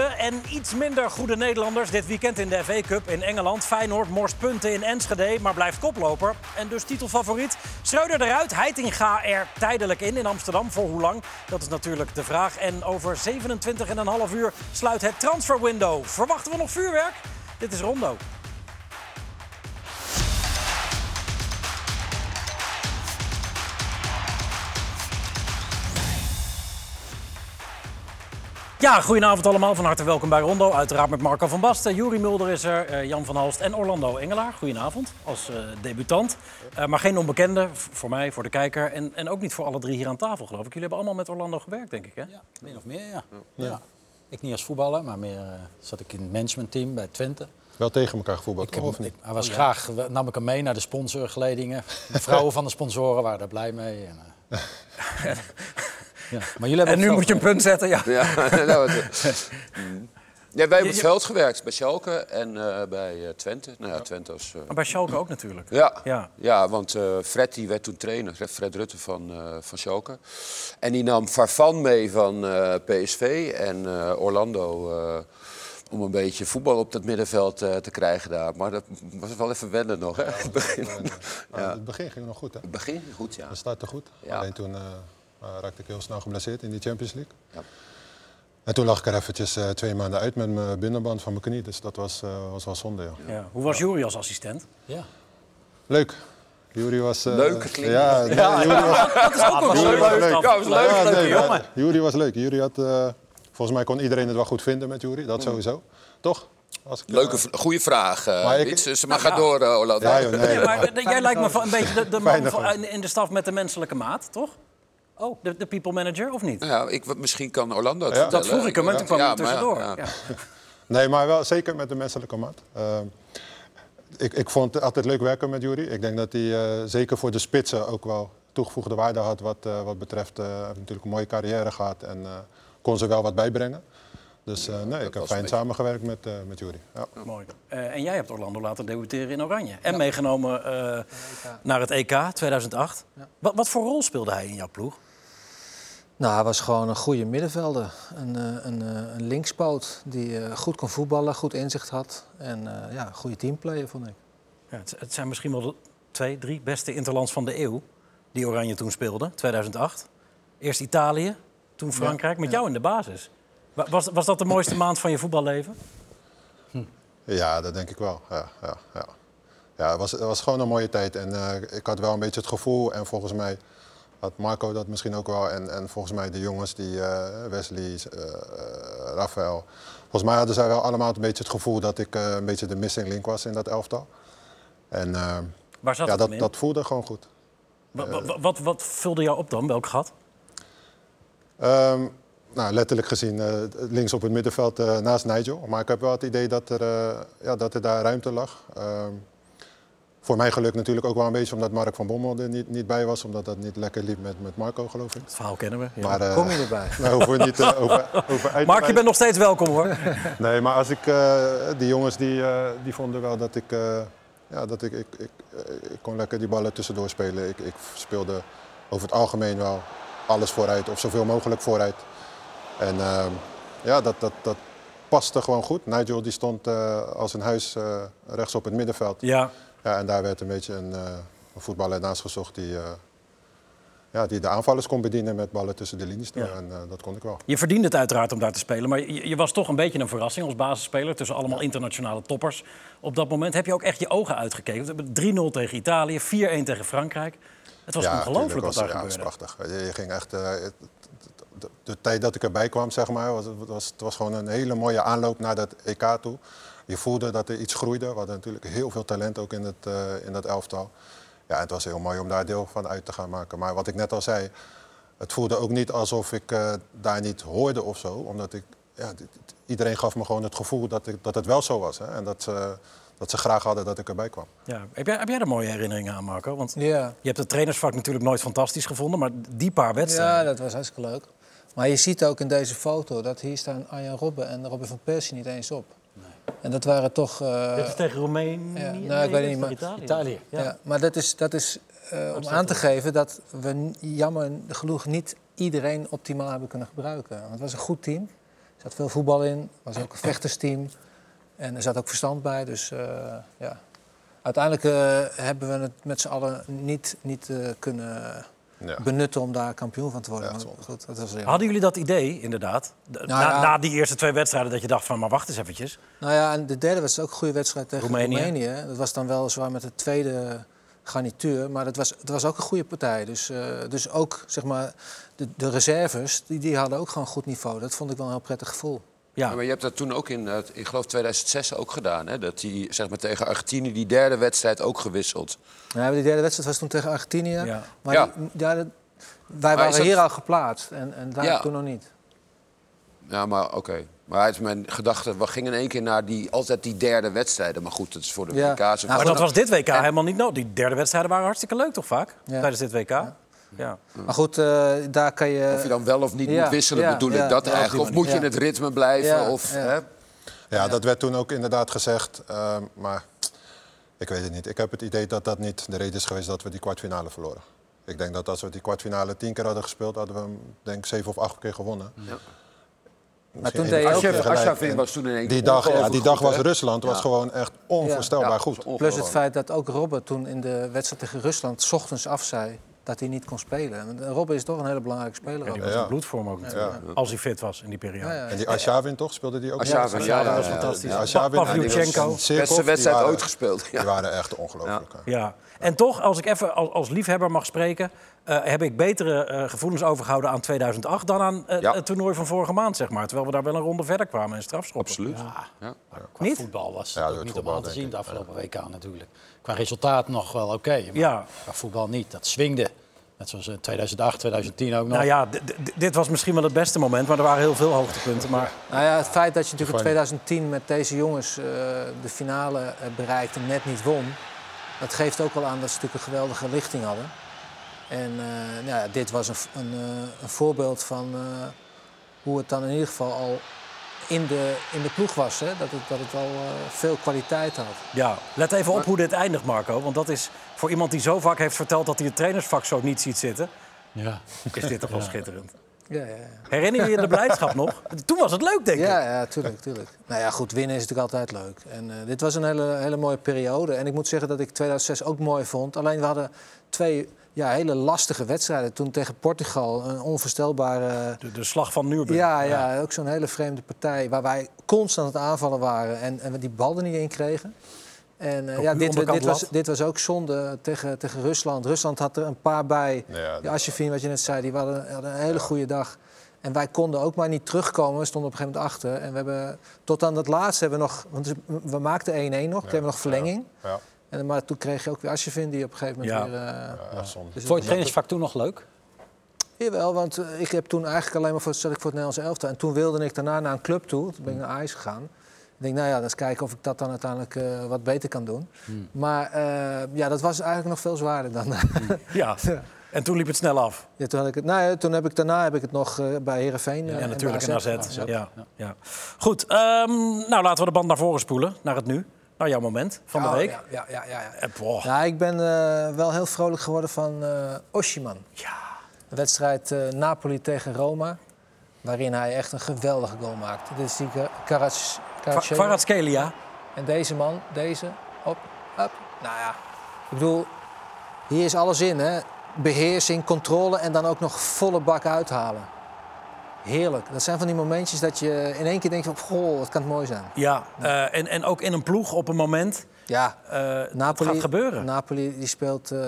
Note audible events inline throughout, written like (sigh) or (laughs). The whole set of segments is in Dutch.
en iets minder goede Nederlanders dit weekend in de FA Cup in Engeland. Feyenoord morst punten in Enschede, maar blijft koploper. En dus titelfavoriet. Schreuder eruit, Heitinga er tijdelijk in in Amsterdam. Voor hoe lang? Dat is natuurlijk de vraag. En over 27,5 uur sluit het transferwindow. Verwachten we nog vuurwerk? Dit is Rondo. Ja, goedenavond allemaal. Van harte welkom bij Rondo. Uiteraard met Marco van Basten. Juri Mulder is er, eh, Jan van Halst en Orlando Engelaar. Goedenavond als eh, debutant. Eh, maar geen onbekende voor mij, voor de kijker. En, en ook niet voor alle drie hier aan tafel, geloof ik. Jullie hebben allemaal met Orlando gewerkt, denk ik, hè? Ja, min of meer, ja. ja. Ik niet als voetballer, maar meer zat ik in het managementteam bij Twente. Wel tegen elkaar gevoetbald, Ik heb, of niet? hij was graag, nam ik hem mee naar de sponsorgeledingen. De vrouwen (laughs) van de sponsoren waren daar blij mee. En, eh, (laughs) ja. Maar jullie hebben En nu het moet je een punt zetten, ja. Ja, (laughs) nou, het, mm. (laughs) ja, wij hebben het veld gewerkt bij Schalke en eh, bij eh, Twente. Nou ja, Twente was... eh, Maar bij Schalke ook natuurlijk. ja. Ja. Ja. want eh, Fred die werd toen trainer, Fred Rutte van, eh van Schalke. En die nam Farfan mee van eh, PSV en eh, Orlando... eh, om een beetje voetbal op dat middenveld eh, te krijgen daar. Maar dat was wel even wennen nog, hè? (laughs) Het begin, Het begin ging nog goed, hè? het begin goed, ja. We startten goed. Ja. Alleen toen raakte ik heel snel geblesseerd in die Champions League. Ja. En toen lag ik er eventjes eh, twee maanden uit met mijn binnenband van mijn knie. Dus dat was, eh, was wel zonde, ja. Ja. Hoe was Juri als assistent? Ja. Leuk. Jury was... eh, Leuk klinkt Ja, nee, Jury was, (laughs) Dat is ook wel Juri was leuk. leuk. Ja, was leuk. Ja, jongen. ja, Jury was leuk. Jury had... eh, volgens mij kon iedereen het wel goed vinden met Jury. Dat sowieso. Toch? Leuke, goede vraag, Maar ik-. Dus maar ga door, Orlando. Ja, joh, nee. Ja, maar jij lijkt me van een beetje de, de man van- in de staf met de menselijke maat, toch? Oh, de, de people manager, of niet? Ja, ik, misschien kan Orlando het Ja. Dat vroeg ik hem en toen kwam maar tussendoor. ja, Ja. (laughs) Nee, maar wel zeker met de menselijke maat. Uh, ik, ik vond het altijd leuk werken met Jury. Ik denk dat hij uh, zeker voor de spitsen ook wel toegevoegde waarde had wat, uh, wat betreft... hij heeft natuurlijk een mooie carrière gehad en uh, kon ze wel wat bijbrengen. Dus uh, nee, ik heb fijn samengewerkt met, uh, met Jury. Ja. Mooi. Uh, en jij hebt Orlando laten debuteren in Oranje. En ja. meegenomen uh, naar het EK 2008. Ja. Wat, wat, voor rol speelde hij in jouw ploeg? Nou, hij was gewoon een goede middenvelder. Een, een, een linkspoot die goed kon voetballen, goed inzicht had. En uh, ja, een goede teamplayer, vond ik. Ja, het, het, zijn misschien wel de twee, drie beste interlands van de eeuw... die Oranje toen speelde, 2008. Eerst Italië, toen Frankrijk, met jou in de basis. Was, was dat de mooiste maand van je voetballeven? Hm. Ja, dat denk ik wel. Ja, ja, ja. ja het, was, het was gewoon een mooie tijd. En uh, ik had wel een beetje het gevoel, en volgens mij had Marco dat misschien ook wel. En, en volgens mij de jongens, die, uh, Wesley, uh, Rafael. Volgens mij hadden zij wel allemaal een beetje het gevoel dat ik uh, een beetje de missing link was in dat elftal. En Waar zat ja, dat, in? dat voelde gewoon goed. Wat, wat, wat, wat vulde jou op dan? Welk gat? Um, nou, letterlijk gezien links op het middenveld naast Nigel. Maar ik heb wel het idee dat er, ja, dat er daar ruimte lag. Voor mijn geluk natuurlijk ook wel een beetje omdat Mark van Bommel er niet, niet bij was. Omdat dat niet lekker liep met, met Marco, geloof ik. Het verhaal kennen we. Ja. Maar, Kom je erbij? (laughs) Nou, hoeven we niet (laughs) over, over uit Mark, je bent nog steeds welkom hoor. (laughs) Nee, maar als ik, die jongens die, die vonden wel dat ik... ja, dat ik, ik, ik, ik kon lekker die ballen tussendoor spelen. Ik, ik speelde over het algemeen wel alles vooruit of zoveel mogelijk vooruit. En uh, ja, dat, dat, dat paste gewoon goed. Nigel die stond als een huis rechts op het middenveld. Ja. Ja. En daar werd een beetje een, een voetballer naast gezocht die, ja, die de aanvallers kon bedienen met ballen tussen de linies. Ja. En dat kon ik wel. Je verdiende het uiteraard om daar te spelen. Maar je, je was toch een beetje een verrassing als basisspeler tussen allemaal internationale toppers. Op dat moment heb je ook echt je ogen uitgekeken. We hebben 3-0 tegen Italië, 4-1 tegen Frankrijk. Het was ja, ongelooflijk wat daar ja, gebeurde. Ja, het was prachtig. Je, je ging echt, het, de, de, tijd dat ik erbij kwam, zeg maar, was, was, het was gewoon een hele mooie aanloop naar dat EK toe. Je voelde dat er iets groeide. We hadden natuurlijk heel veel talent ook in, het, uh, in dat elftal. Ja, het was heel mooi om daar deel van uit te gaan maken. Maar wat ik net al zei, het voelde ook niet alsof ik uh, daar niet hoorde of zo. Omdat ik, ja, iedereen gaf me gewoon het gevoel dat, ik, dat het wel zo was. Hè? En dat ze, dat ze graag hadden dat ik erbij kwam. Ja. Heb, jij, heb jij er mooie herinneringen aan, Marco? Want ja. je hebt het trainersvak natuurlijk nooit fantastisch gevonden, maar die paar wedstrijden... Ja, dat was hartstikke leuk. Maar je ziet ook in deze foto dat hier staan Arjan Robben en Robin van Persie niet eens op. Nee. En dat waren toch... Uh, Dit is tegen Roemenië? Ja, nou, ik weet niet, maar... Italië. Italië. Ja. ja. maar dat is, dat is uh, om aan te geven dat we jammer genoeg niet iedereen optimaal hebben kunnen gebruiken. Want het was een goed team. Er zat veel voetbal in. was ook een vechtersteam. En er zat ook verstand bij. Dus eh, ja. Uiteindelijk eh, hebben we het met z'n allen niet, niet eh, kunnen Ja. benutten om daar kampioen van te worden. Ja, Maar zonde. goed, dat was heel- Hadden jullie dat idee, inderdaad? De- Nou na, ja. na die eerste twee wedstrijden dat je dacht van, maar wacht eens eventjes. Nou ja, en de derde was ook een goede wedstrijd tegen Roemenië. Roemenië. Dat was dan weliswaar met de tweede garnituur, maar dat was, het was ook een goede partij. Dus, eh, dus ook zeg maar, de, de reserves, die, die hadden ook gewoon goed niveau. Dat vond ik wel een heel prettig gevoel. Ja, Ja, maar je hebt dat toen ook in, eh, ik geloof 2006 ook gedaan. Hè? Dat die zeg maar, tegen Argentinië die derde wedstrijd ook gewisseld. Ja, die derde wedstrijd was toen tegen Argentinië. Ja. Maar Ja. die- ja, dat- wij waren dat- hier al geplaatst en, en daar Ja. toen nog niet. Ja, maar oké. Maar het is mijn gedachte, we gingen in één keer naar die, altijd die derde wedstrijden. Maar goed, dat is voor de Ja. WK's. Nou, maar dat was dit WK helemaal niet nodig. Die derde wedstrijden waren hartstikke leuk toch vaak? Ja. Tijdens dit WK. Ja. Maar goed, eh, daar kan je... Of je dan wel of niet Ja, moet wisselen, ja, bedoel ja, ik dat ja, eigenlijk. Of moet je in het ritme blijven? Ja, of, ja. Hè? Ja, dat werd toen ook inderdaad gezegd. eh, maar ik weet het niet. Ik heb het idee dat dat niet de reden is geweest dat we die kwartfinale verloren. Ik denk dat als we die kwartfinale tien keer hadden gespeeld, hadden we hem denk ik zeven of acht keer gewonnen. Misschien toen deed je was toen in één Die keer dag, ja, die dag was? Rusland was Ja. gewoon echt onvoorstelbaar Ja, goed. Plus het feit dat ook Robben toen in de wedstrijd tegen Rusland 's ochtends af zei dat hij niet kon spelen. Want Robben is toch een hele belangrijke speler. Die ook. was Ja. in bloedvorm ook natuurlijk. Als hij fit was in die periode. Ja, ja. En die Ashavin toch, speelde die ook? Ashavin, nog? ja, dat was ja, ja. fantastisch. Die Ashavin die Sirkov, Beste die wedstrijd waren- ooit gespeeld. Die Ja. waren echt ongelooflijk. Ja, en toch, als ik even als, als liefhebber mag spreken, eh, heb ik betere eh, gevoelens overgehouden aan 2008 dan aan eh, Ja. het toernooi van vorige maand, zeg maar. Terwijl we daar wel een ronde verder kwamen in strafschoppen. Absoluut. Ja, Ja. qua Niet? voetbal was Ja, het niet om aan te zien de afgelopen WK natuurlijk. Qua resultaat nog wel oké, maar Ja. qua voetbal niet. Dat swingde. Net zoals in 2008, 2010 ook nog. Nou ja, dit was misschien wel het beste moment, maar er waren heel veel hoogtepunten. Maar Nou ja, het feit dat je natuurlijk in Funny. 2010 met deze jongens eh, de finale eh, bereikte en net niet won. Dat geeft ook wel aan dat ze natuurlijk een geweldige lichting hadden. En eh, nou ja, dit was een, een, eh, een voorbeeld van eh, hoe het dan in ieder geval al in de, in de ploeg was. Hè? Dat, het, dat het al eh, veel kwaliteit had. ja, let even op hoe dit eindigt, Marco. Want dat is voor iemand die zo vaak heeft verteld dat hij het trainersvak zo niet ziet zitten, Ja. is dit toch wel schitterend. Ja, ja, ja. Herinner je je de blijdschap nog? Toen was het leuk, denk ik. Ja, ja, tuurlijk, tuurlijk. Nou ja, goed, winnen is natuurlijk altijd leuk. En eh, dit was een hele, hele mooie periode. En ik moet zeggen dat ik 2006 ook mooi vond. Alleen we hadden twee ja, hele lastige wedstrijden. Toen tegen Portugal, een onvoorstelbare... De, de slag van Nürburgring. Ja, ja, ook zo'n hele vreemde partij waar wij constant aan het aanvallen waren en, en we die bal er niet in kregen. En eh, ja, dit, dit, was, dit was ook zonde tegen, tegen Rusland. Rusland had er een paar bij. Ja, wat je net zei, die hadden, hadden een hele goede dag. En wij konden ook maar niet terugkomen. We stonden op een gegeven moment achter. En we hebben tot aan dat laatste hebben we nog... Want we maakten 1-1 nog, toen hebben we nog verlenging. Ja, En, maar toen kreeg je ook weer Asjefin die op een gegeven moment Ja. weer... eh, ja, zonde. dus Vond je trainingsvak toen nog leuk? Jawel, want eh, ik heb toen eigenlijk alleen maar voor, zat ik voor het Nederlandse elftal. En toen wilde ik daarna naar een club toe. Toen ben ik naar Ajax gegaan. Ik denk, nou ja, dan eens kijken of ik dat dan uiteindelijk eh, wat beter kan doen. Maar eh, ja, dat was eigenlijk nog veel zwaarder dan... (laughs) Ja. En toen liep het snel af. ja, toen, had ik het, nou ja, toen heb ik daarna heb ik het nog eh, bij Herenveen. Ja, natuurlijk in AZ. Ja, ja. Goed, ehm, nou laten we de band naar voren spoelen, naar het nu. Naar jouw moment van de week. Ja, ja, ja, ja, ja. Ja, ik ben eh, wel heel vrolijk geworden van eh Oshiman. ja. De wedstrijd eh, Napoli tegen Roma. Waarin hij echt een geweldige goal maakte. Dit is die Kvaratskhelia. En deze man, deze, op, op. Nou ja, ik bedoel, hier is alles in, hè. Beheersing, controle en dan ook nog volle bak uithalen. Heerlijk. Dat zijn van die momentjes dat je in één keer denkt van, goh, wat kan het mooi zijn. Ja, eh, en, en ook in een ploeg op een moment. Ja, eh het Napoli, gaat gebeuren. Napoli die speelt eh,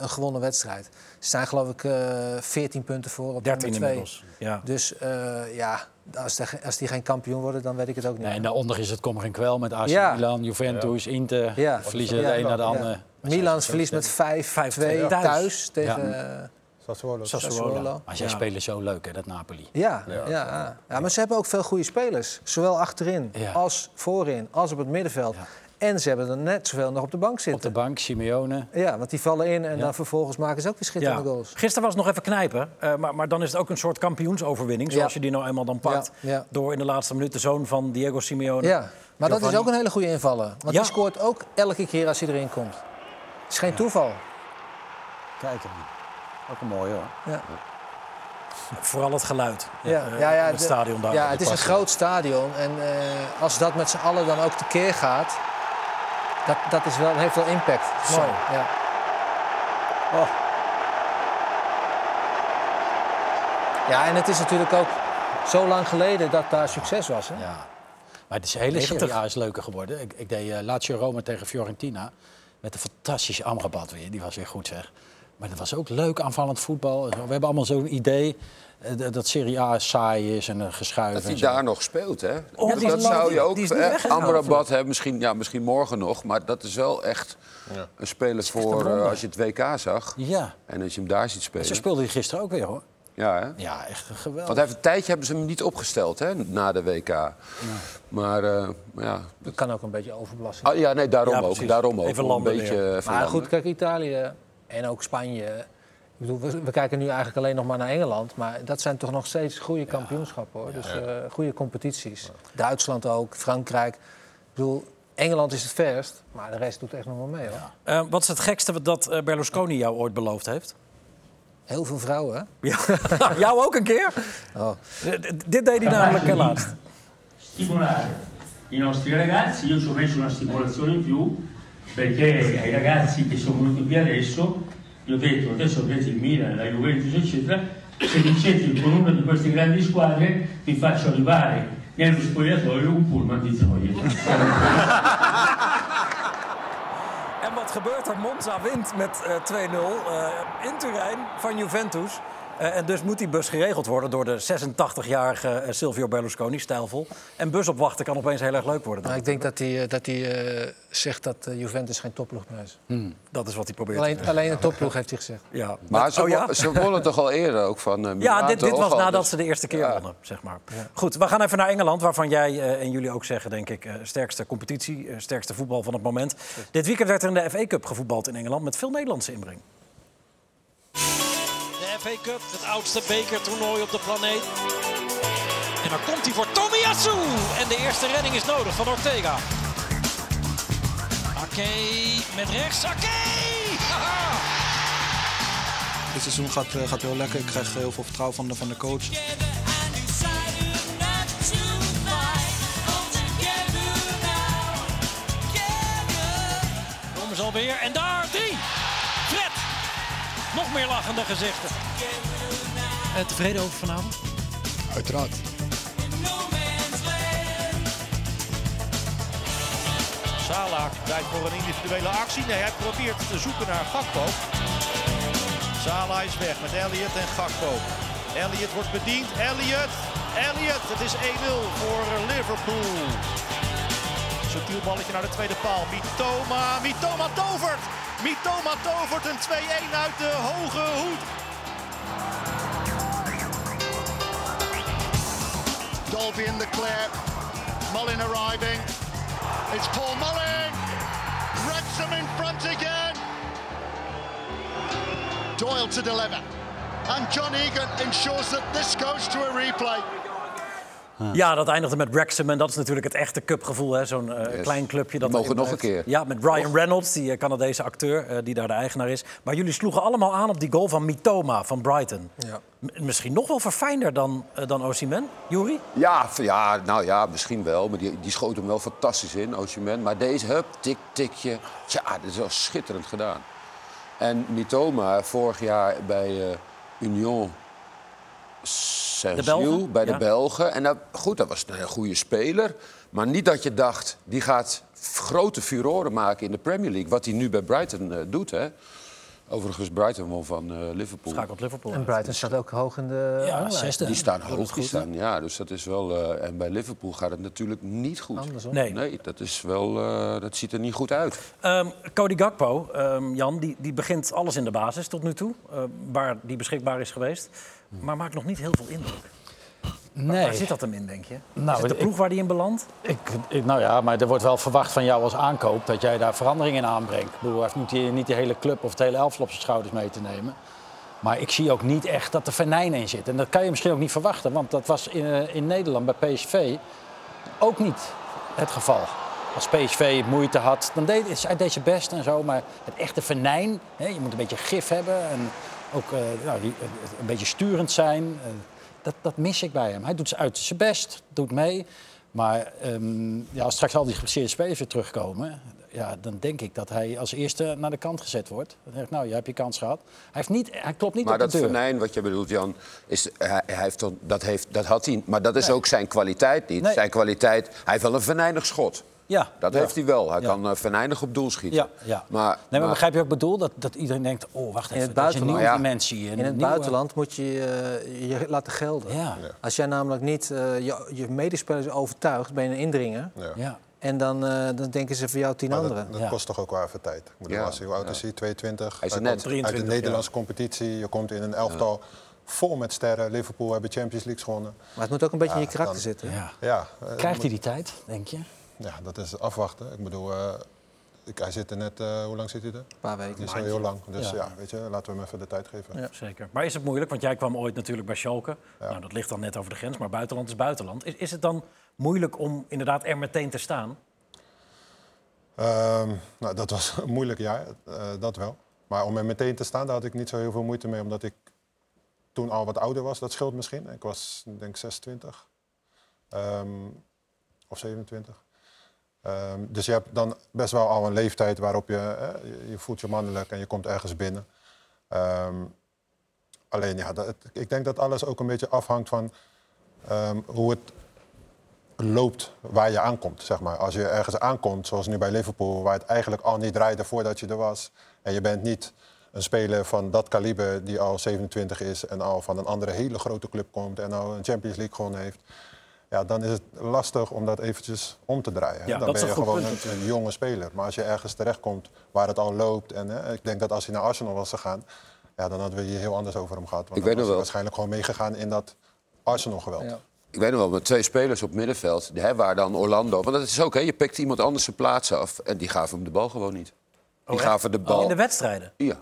een gewonnen wedstrijd. Ze staan geloof ik eh 14 punten voor op 13 nummer 2. inmiddels. Ja. Dus eh, ja, als, de- als die geen kampioen worden, dan weet ik het ook niet. Nee, en daaronder is het kommer en kwel met AC Ja. Milan, Juventus, Inter. Ja. Verliezen Ja. de een naar de Ja. andere. Milan verliest met 5-2 5-2 thuis. thuis. tegen Sassuolo. Sassuolo. Sassuolo. Maar zij Ja. spelen zo leuk, hè, dat Napoli. Ja, ja, ja. ja, maar ze hebben ook veel goede spelers. Zowel achterin Ja. als voorin, als op het middenveld. Ja. En ze hebben er net zoveel nog op de bank Op zitten. de bank, Simeone. Ja, want die vallen in en Ja. dan vervolgens maken ze ook weer Ja. schitterende goals. Gisteren was het nog even knijpen, eh, maar, maar dan is het ook een soort kampioensoverwinning, zoals Ja. je die nou eenmaal dan pakt. Ja, ja. Door in de laatste minuut de zoon van Diego Simeone. Ja, maar dat is ook een hele goede invaller. Want Ja. die scoort ook elke keer als hij erin komt. Het is geen toeval. Kijk hem. Ook een mooie hoor. Ja. Vooral het geluid Ja, eh, ja, ja, in het de- stadion daar. Ja, het is een groot stadion. En eh, als dat met z'n allen dan ook tekeer gaat, dat, dat is wel, heeft wel impact. Dat is Zo. Mooi, ja. Oh. Ja, en het is natuurlijk ook zo lang geleden dat daar succes was. Hè? Ja. Maar het is hele 90. Serie A is leuker geworden. Ik, ik deed eh, Lazio Roma tegen Fiorentina. Met een fantastische Amrabat weer. Die was weer goed zeg. Maar dat was ook leuk aanvallend voetbal. We hebben allemaal zo'n idee eh, dat- dat Serie A saai is en uh, geschuiven. Dat hij daar nog speelt, hè? Oh, dat is zou je ook... eh, Amrabat, hè, misschien, ja, misschien morgen nog. Maar dat is wel echt een speler voor eh, als je het WK zag. Ja, En als je hem daar ziet spelen. speelde hij gisteren ook weer hoor. Ja, hè? Ja, echt geweldig. Want hij heeft een tijdje hebben ze hem niet opgesteld, hè? Na de WK. Maar eh, maar ja... Dat kan ook een beetje overbelasting. Ah, ja, nee, daarom Ja, ook. Daarom ook. Even landen een beetje even Maar landen. goed, kijk, Italië en ook Spanje. Ik bedoel, we, we kijken nu eigenlijk alleen nog maar naar Engeland. Maar dat zijn toch nog steeds goede kampioenschappen. Hoor. Dus eh, goede competities. Duitsland ook, Frankrijk. Ik bedoel, Engeland is het verst, maar de rest doet echt nog wel mee. Hoor. Eh, wat is het gekste dat eh, Berlusconi jou ooit beloofd heeft? Heel veel vrouwen? Ja. (laughs) jou ook een keer? Oh. Dit deed hij namelijk (laughs) laatst. stimolare i nostri ragazzi, io ci ho messo una stimolazione in più perché ai ragazzi che sono venuti qui adesso, gli ho detto adesso avete il Milan, la Juventus eccetera, se vincete con una di queste grandi squadre vi faccio arrivare nello spogliatoio un pullman di gioia. (laughs) En wat gebeurt er? Monza wint met eh, 2-0 eh, in Turijn van Juventus. Eh, en dus moet die bus geregeld worden door de 86-jarige eh, Silvio Berlusconi, stijlvol. En bus opwachten kan opeens heel erg leuk worden. Maar ik denk dat hij, eh, dat hij eh, zegt dat eh, Juventus geen topploeg meer is. Dat is wat hij probeert. Alleen, alleen een topploeg heeft hij gezegd. ja. Maar ze, oh, ja? ze wonnen toch al eerder ook van eh Ja, dit, dit was nadat dus- ze de eerste keer Ja. wonnen, zeg maar. Goed, we gaan even naar Engeland, waarvan jij eh, en jullie ook zeggen, denk ik, eh, sterkste competitie, sterkste voetbal van het moment. Dit weekend werd er in de FA Cup gevoetbald in Engeland met veel Nederlandse inbreng. FA Cup, het oudste bekertoernooi op de planeet. En dan komt hij voor Tomiyasu. En de eerste redding is nodig van Ortega. Ake met rechts. Haha! (laughs) Dit seizoen gaat, eh, gaat heel lekker. Ik krijg heel veel vertrouwen van de, van de coach. Ze alweer. En daar drie. Nog meer lachende gezichten. Eh, tevreden over vanavond? Uiteraard. Salah kijkt voor een individuele actie. Nee, hij probeert te zoeken naar Gakpo. Salah is weg met Elliot en Gakpo. Elliot wordt bediend. Elliot. Elliot. Het is 1-0 voor Liverpool. Subtiel balletje naar de tweede paal. Mitoma. Mitoma tovert. Mitoma tovert een 2-1 uit de hoge hoed. Dolby in the clear. Mullin arriving. It's Paul Mullin. Wrexham in front again. Doyle to deliver. And John Egan ensures that this goes to a replay. Ja, dat eindigde met Wrexham en dat is natuurlijk het echte cupgevoel. hè, Zo'n eh, Yes. klein clubje. Dat Die mogen nog een keer. Ja, met Ryan Reynolds, die eh, Canadese acteur, eh, die daar de eigenaar is. Maar jullie sloegen allemaal aan op die goal van Mitoma van Brighton. Ja. M- misschien nog wel verfijnder dan, uh, dan Osimhen, Juri? Ja, ja, nou ja, misschien wel. Maar die, die schoot hem wel fantastisch in, Osimhen. Maar deze, hup, tik, tikje. Ja, dat is wel schitterend gedaan. En Mitoma, vorig jaar bij eh, Union Belgen, bij de ja. Belgen. En dat, goed, dat was een goede speler. Maar niet dat je dacht, die gaat grote furoren maken in de Premier League. Wat hij nu bij Brighton eh, doet, hè. Overigens, Brighton won van eh, Liverpool. Schakelt Liverpool. En. Brighton staat ook hoog in de Ja, zesde. Die staan hoog, die staan, ja. Dus dat is wel... eh, en bij Liverpool gaat het natuurlijk niet goed. Andersom. Nee. Nee, dat, is wel, eh, dat ziet er niet goed uit. Ehm, Cody Gakpo, ehm, Jan, die, die begint alles in de basis tot nu toe. eh, waar die beschikbaar is geweest. Maar maakt nog niet heel veel indruk. Nee. Waar zit dat hem in, denk je? Nou, is het de ik- ploeg waar die in belandt? Ik, ik- nou ja, maar er wordt wel verwacht van jou als aankoop dat jij daar verandering in aanbrengt. Ik bedoel, hij niet die hele club of het hele elftal op zijn schouders mee te nemen. Maar ik zie ook niet echt dat er venijn in zit. En dat kan je misschien ook niet verwachten, want dat was in, eh, in Nederland bij PSV ook niet het geval. Als PSV moeite had, dan deed hij deed zijn best en zo. Maar het echte venijn, hè, je moet een beetje gif hebben. En Ook eh, nou, die, eh, een beetje sturend zijn. eh, dat, dat mis ik bij hem. Hij doet uit zijn best, doet mee. Maar ehm, ja, als straks al die geblesseerde spelers weer terugkomen... Ja, dan denk ik dat hij als eerste naar de kant gezet wordt. Dan denk ik, nou, je hebt je kans gehad. Hij, heeft niet, hij klopt niet Maar op de dat deur. venijn wat je bedoelt, Jan, is, hij, hij heeft dat, heeft, dat had hij. Maar dat is ook zijn kwaliteit niet. Nee. Zijn kwaliteit, hij heeft wel een venijnig schot. Ja, Dat ja. heeft hij wel. Hij Ja. kan uh, venijnig op doel schieten. Ja, ja. Maar, Nee, maar maar- begrijp je ook bedoel? Dat, dat iedereen denkt, oh, wacht even, In het dat is een nieuwe buitenland, dimensie. een In het nieuwe- buitenland moet je eh, je laten gelden. Ja. Als jij namelijk niet eh, je, je medespelers overtuigt, ben je een indringer. Ja. Ja. En dan, eh, dan denken ze voor jou tien Maar anderen. dat, dat Ja. kost toch ook wel even tijd. Ik bedoel, Ja, als je hoe oud is hij? 22. Hij is net. uit de 23, Nederlandse competitie. Je komt in een elftal vol met sterren. Liverpool hebben Champions League gewonnen. Maar het moet ook een beetje in je karakter dan- zitten. Ja. Ja, Krijgt hij die tijd, denk je? Ja, dat is afwachten. Ik bedoel, eh, ik, hij zit er net... eh, hoe lang zit hij er? Een paar weken. Niet zo heel lang. Dus Ja. ja, weet je, laten we hem even de tijd geven. Ja. Zeker. Maar is het moeilijk? Want jij kwam ooit natuurlijk bij Schalke. Ja. Nou, dat ligt dan net over de grens, maar buitenland is buitenland. Is, is het dan moeilijk om inderdaad er meteen te staan? Ehm, nou, dat was een (laughs) moeilijk jaar, eh, dat wel. Maar om er meteen te staan, daar had ik niet zo heel veel moeite mee. Omdat ik toen al wat ouder was, dat scheelt misschien. Ik was, denk ik, 26. Ehm, of 27. Ehm, dus je hebt dan best wel al een leeftijd waarop je, eh, je, voelt je mannelijk en je komt ergens binnen. Ehm, alleen ja, dat, ik denk dat alles ook een beetje afhangt van ehm, hoe het loopt waar je aankomt. Zeg maar. Als je ergens aankomt, zoals nu bij Liverpool, waar het eigenlijk al niet draaide voordat je er was. En je bent niet een speler van dat kaliber die al 27 is en al van een andere hele grote club komt en al een Champions League gewonnen heeft. Ja, dan is het lastig om dat eventjes om te draaien. Ja, dan dat is ben je gewoon punt een, een jonge speler. Maar als je ergens terechtkomt waar het al loopt. En hè, ik denk dat als hij naar Arsenal was gegaan, ja, dan hadden we hier heel anders over hem gehad. Want Ik dan weet was nog hij wel. waarschijnlijk gewoon meegegaan in dat Arsenal-geweld. Ja. Ik weet nog wel, met twee spelers op middenveld, hè, waar dan Orlando... Want dat is ook, hè, je pikt iemand anders zijn plaats af. En die gaven hem de bal gewoon niet. Die echt? gaven de bal... In de wedstrijden? Ja.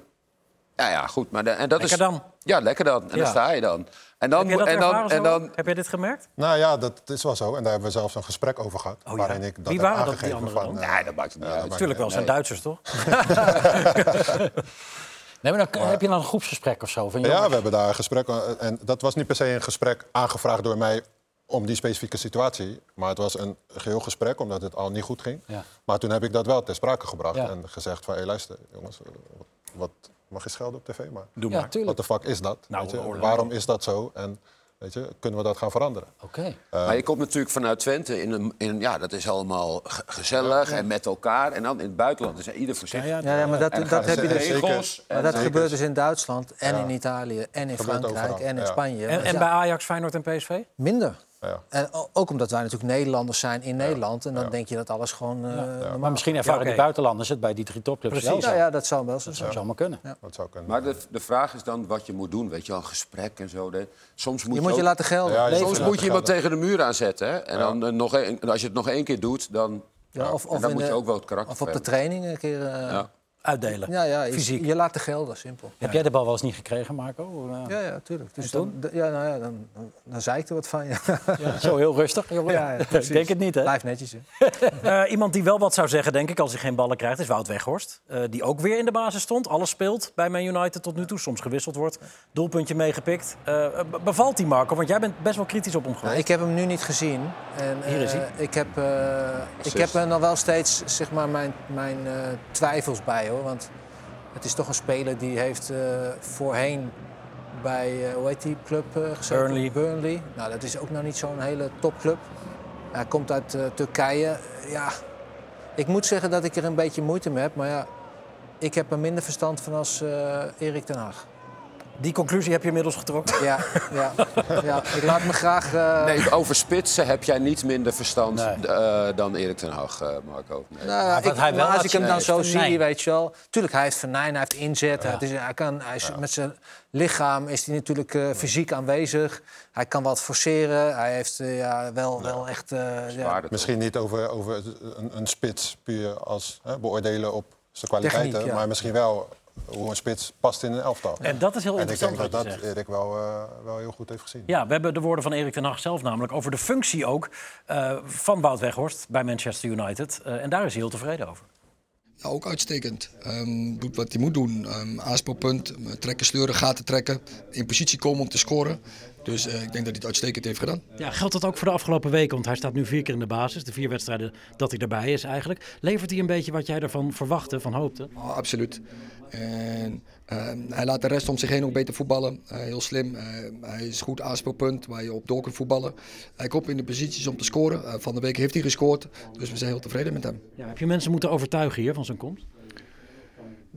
Ja, ja, goed. Maar de- en dat Lekker is, dan. Ja, lekker dan. En Ja. dan sta je dan. En dan, Heb je en dan, en dan Heb jij dit gemerkt? Nou ja, dat is wel zo. En daar hebben we zelfs een gesprek over gehad. Oh ja. waarin ik dat Wie waren dat, die aangegeven anderen van, dan? eh, Nee, dat maakt het niet ja, uit. dat maakt Tuurlijk wel, zijn Duitsers toch? (laughs) Nee, maar dan heb je dan een groepsgesprek of zo? Van, Ja, we hebben daar een gesprek. eh, En dat was niet per se een gesprek aangevraagd door mij om die specifieke situatie. Maar het was een geheel gesprek, omdat het al niet goed ging. Ja. Maar toen heb ik dat wel ter sprake gebracht. Ja. En gezegd van, hé luister, jongens, eh, wat, wat mag je schelden op tv? Maar Doe ja, maar. wat de fuck is dat? Nou, weet je? Waarom is dat zo? En weet je, kunnen we dat gaan veranderen? Oké. Maar je komt natuurlijk vanuit Twente in een, in, ja, dat is allemaal ge- gezellig en met elkaar. En dan in het buitenland is ieder voor zich. Ja, Ja, ja, maar dat, dat heb je dus. zeker- regels. Maar dat Zeker. gebeurt dus in Duitsland en Ja. in Italië en in Gebeurt Frankrijk overal, en in ja. Spanje. En, Dus en bij Ajax, Feyenoord en PSV? minder. Ja. En ook omdat wij natuurlijk Nederlanders zijn in Nederland. En dan denk je dat alles gewoon eh normaal Maar misschien ervaren die buitenlanders het bij die drie topclubs Precies. wel zo. Ja, ja, dat zou wel zo Dat zijn. zou maar kunnen. Dat zou kunnen. Maar de, de vraag is dan wat je moet doen. Weet je wel, een gesprek en zo. De- soms moet Je je, moet je ook- laten gelden. Ja, je Soms moet je iemand tegen de muur aanzetten. Hè? En dan, eh, nog een, als je het nog één keer doet, dan, Ja, of, en of, dan moet je de- ook wel het karakter of op de training een keer. eh, Ja. Ja. Uitdelen. Ja, je, Fysiek. je laat gelden, simpel. Heb jij de bal wel eens niet gekregen, Marco? Eh, Ja, ja, tuurlijk. Dus dan, ja, nou ja, dan, dan, dan zei ik er wat van. Ja, ja, zo heel rustig. Ja, ja, ik precies. denk het niet, hè? Blijf netjes. Hè. (laughs) Eh, iemand die wel wat zou zeggen, denk ik, als hij geen ballen krijgt, is Wout Weghorst. Eh, die ook weer in de basis stond. Alles speelt bij Man United tot nu toe. Soms gewisseld wordt. Doelpuntje meegepikt. Eh, bevalt die Marco? Want jij bent best wel kritisch op hem Nou, geweest. ik heb hem nu niet gezien. En, Hier is eh, hij. ik heb, eh, ik heb er nog wel steeds zeg maar, mijn, mijn eh, twijfels bij hoor. Want het is toch een speler die heeft eh, voorheen bij, hoe heet die club eh, gezeten? Burnley. Burnley. Nou, dat is ook nog niet zo'n hele topclub. Hij komt uit Turkije. Ja, ik moet zeggen dat ik er een beetje moeite mee heb. Maar ja, ik heb er minder verstand van als Erik ten Haag. Die conclusie heb je inmiddels getrokken. Ja, ja, ja, ik laat me graag... eh, Nee, over spitsen heb jij niet minder verstand Nee. eh, dan Erik ten Hag, eh, Marco. Nee. Nou, Maar ik, hij wel maar als ik hem dan zo zie, weet je wel. Tuurlijk, hij heeft venijn, hij heeft inzet. Hij, is, hij kan, hij is, Met zijn lichaam is hij natuurlijk eh, fysiek aanwezig. Hij kan wat forceren. Hij heeft ja, wel, wel echt... eh? Misschien niet over, over een, een spits puur als hè, beoordelen op zijn kwaliteiten. Techniek, ja. Maar misschien wel hoe een spits past in een elftal. En dat is heel En ik interessant denk dat dat. Erik wel, eh, wel heel goed heeft gezien. Ja, we hebben de woorden van Erik ten Hag zelf namelijk over de functie ook eh, van Wout Weghorst bij Manchester United. Eh, en daar is hij heel tevreden over. Ja, ook uitstekend. Ehm, doet wat hij moet doen. Ehm aanspoelpunt, eh, trekken, sleuren, gaten trekken. In positie komen om te scoren. Dus eh, ik denk dat hij het uitstekend heeft gedaan. Ja, geldt dat ook voor de afgelopen weken? Want hij staat nu vier keer in de basis. De vier wedstrijden dat hij erbij is eigenlijk. Levert hij een beetje wat jij ervan verwachtte, van hoopte? Oh, absoluut. En, ehm, hij laat de rest om zich heen ook beter voetballen. Eh, heel slim. Eh, hij is goed aanspeelpunt waar je op door kunt voetballen. Hij komt in de posities om te scoren. Van de week heeft hij gescoord. Dus we zijn heel tevreden met hem. Ja, heb je mensen moeten overtuigen hier van zijn komst?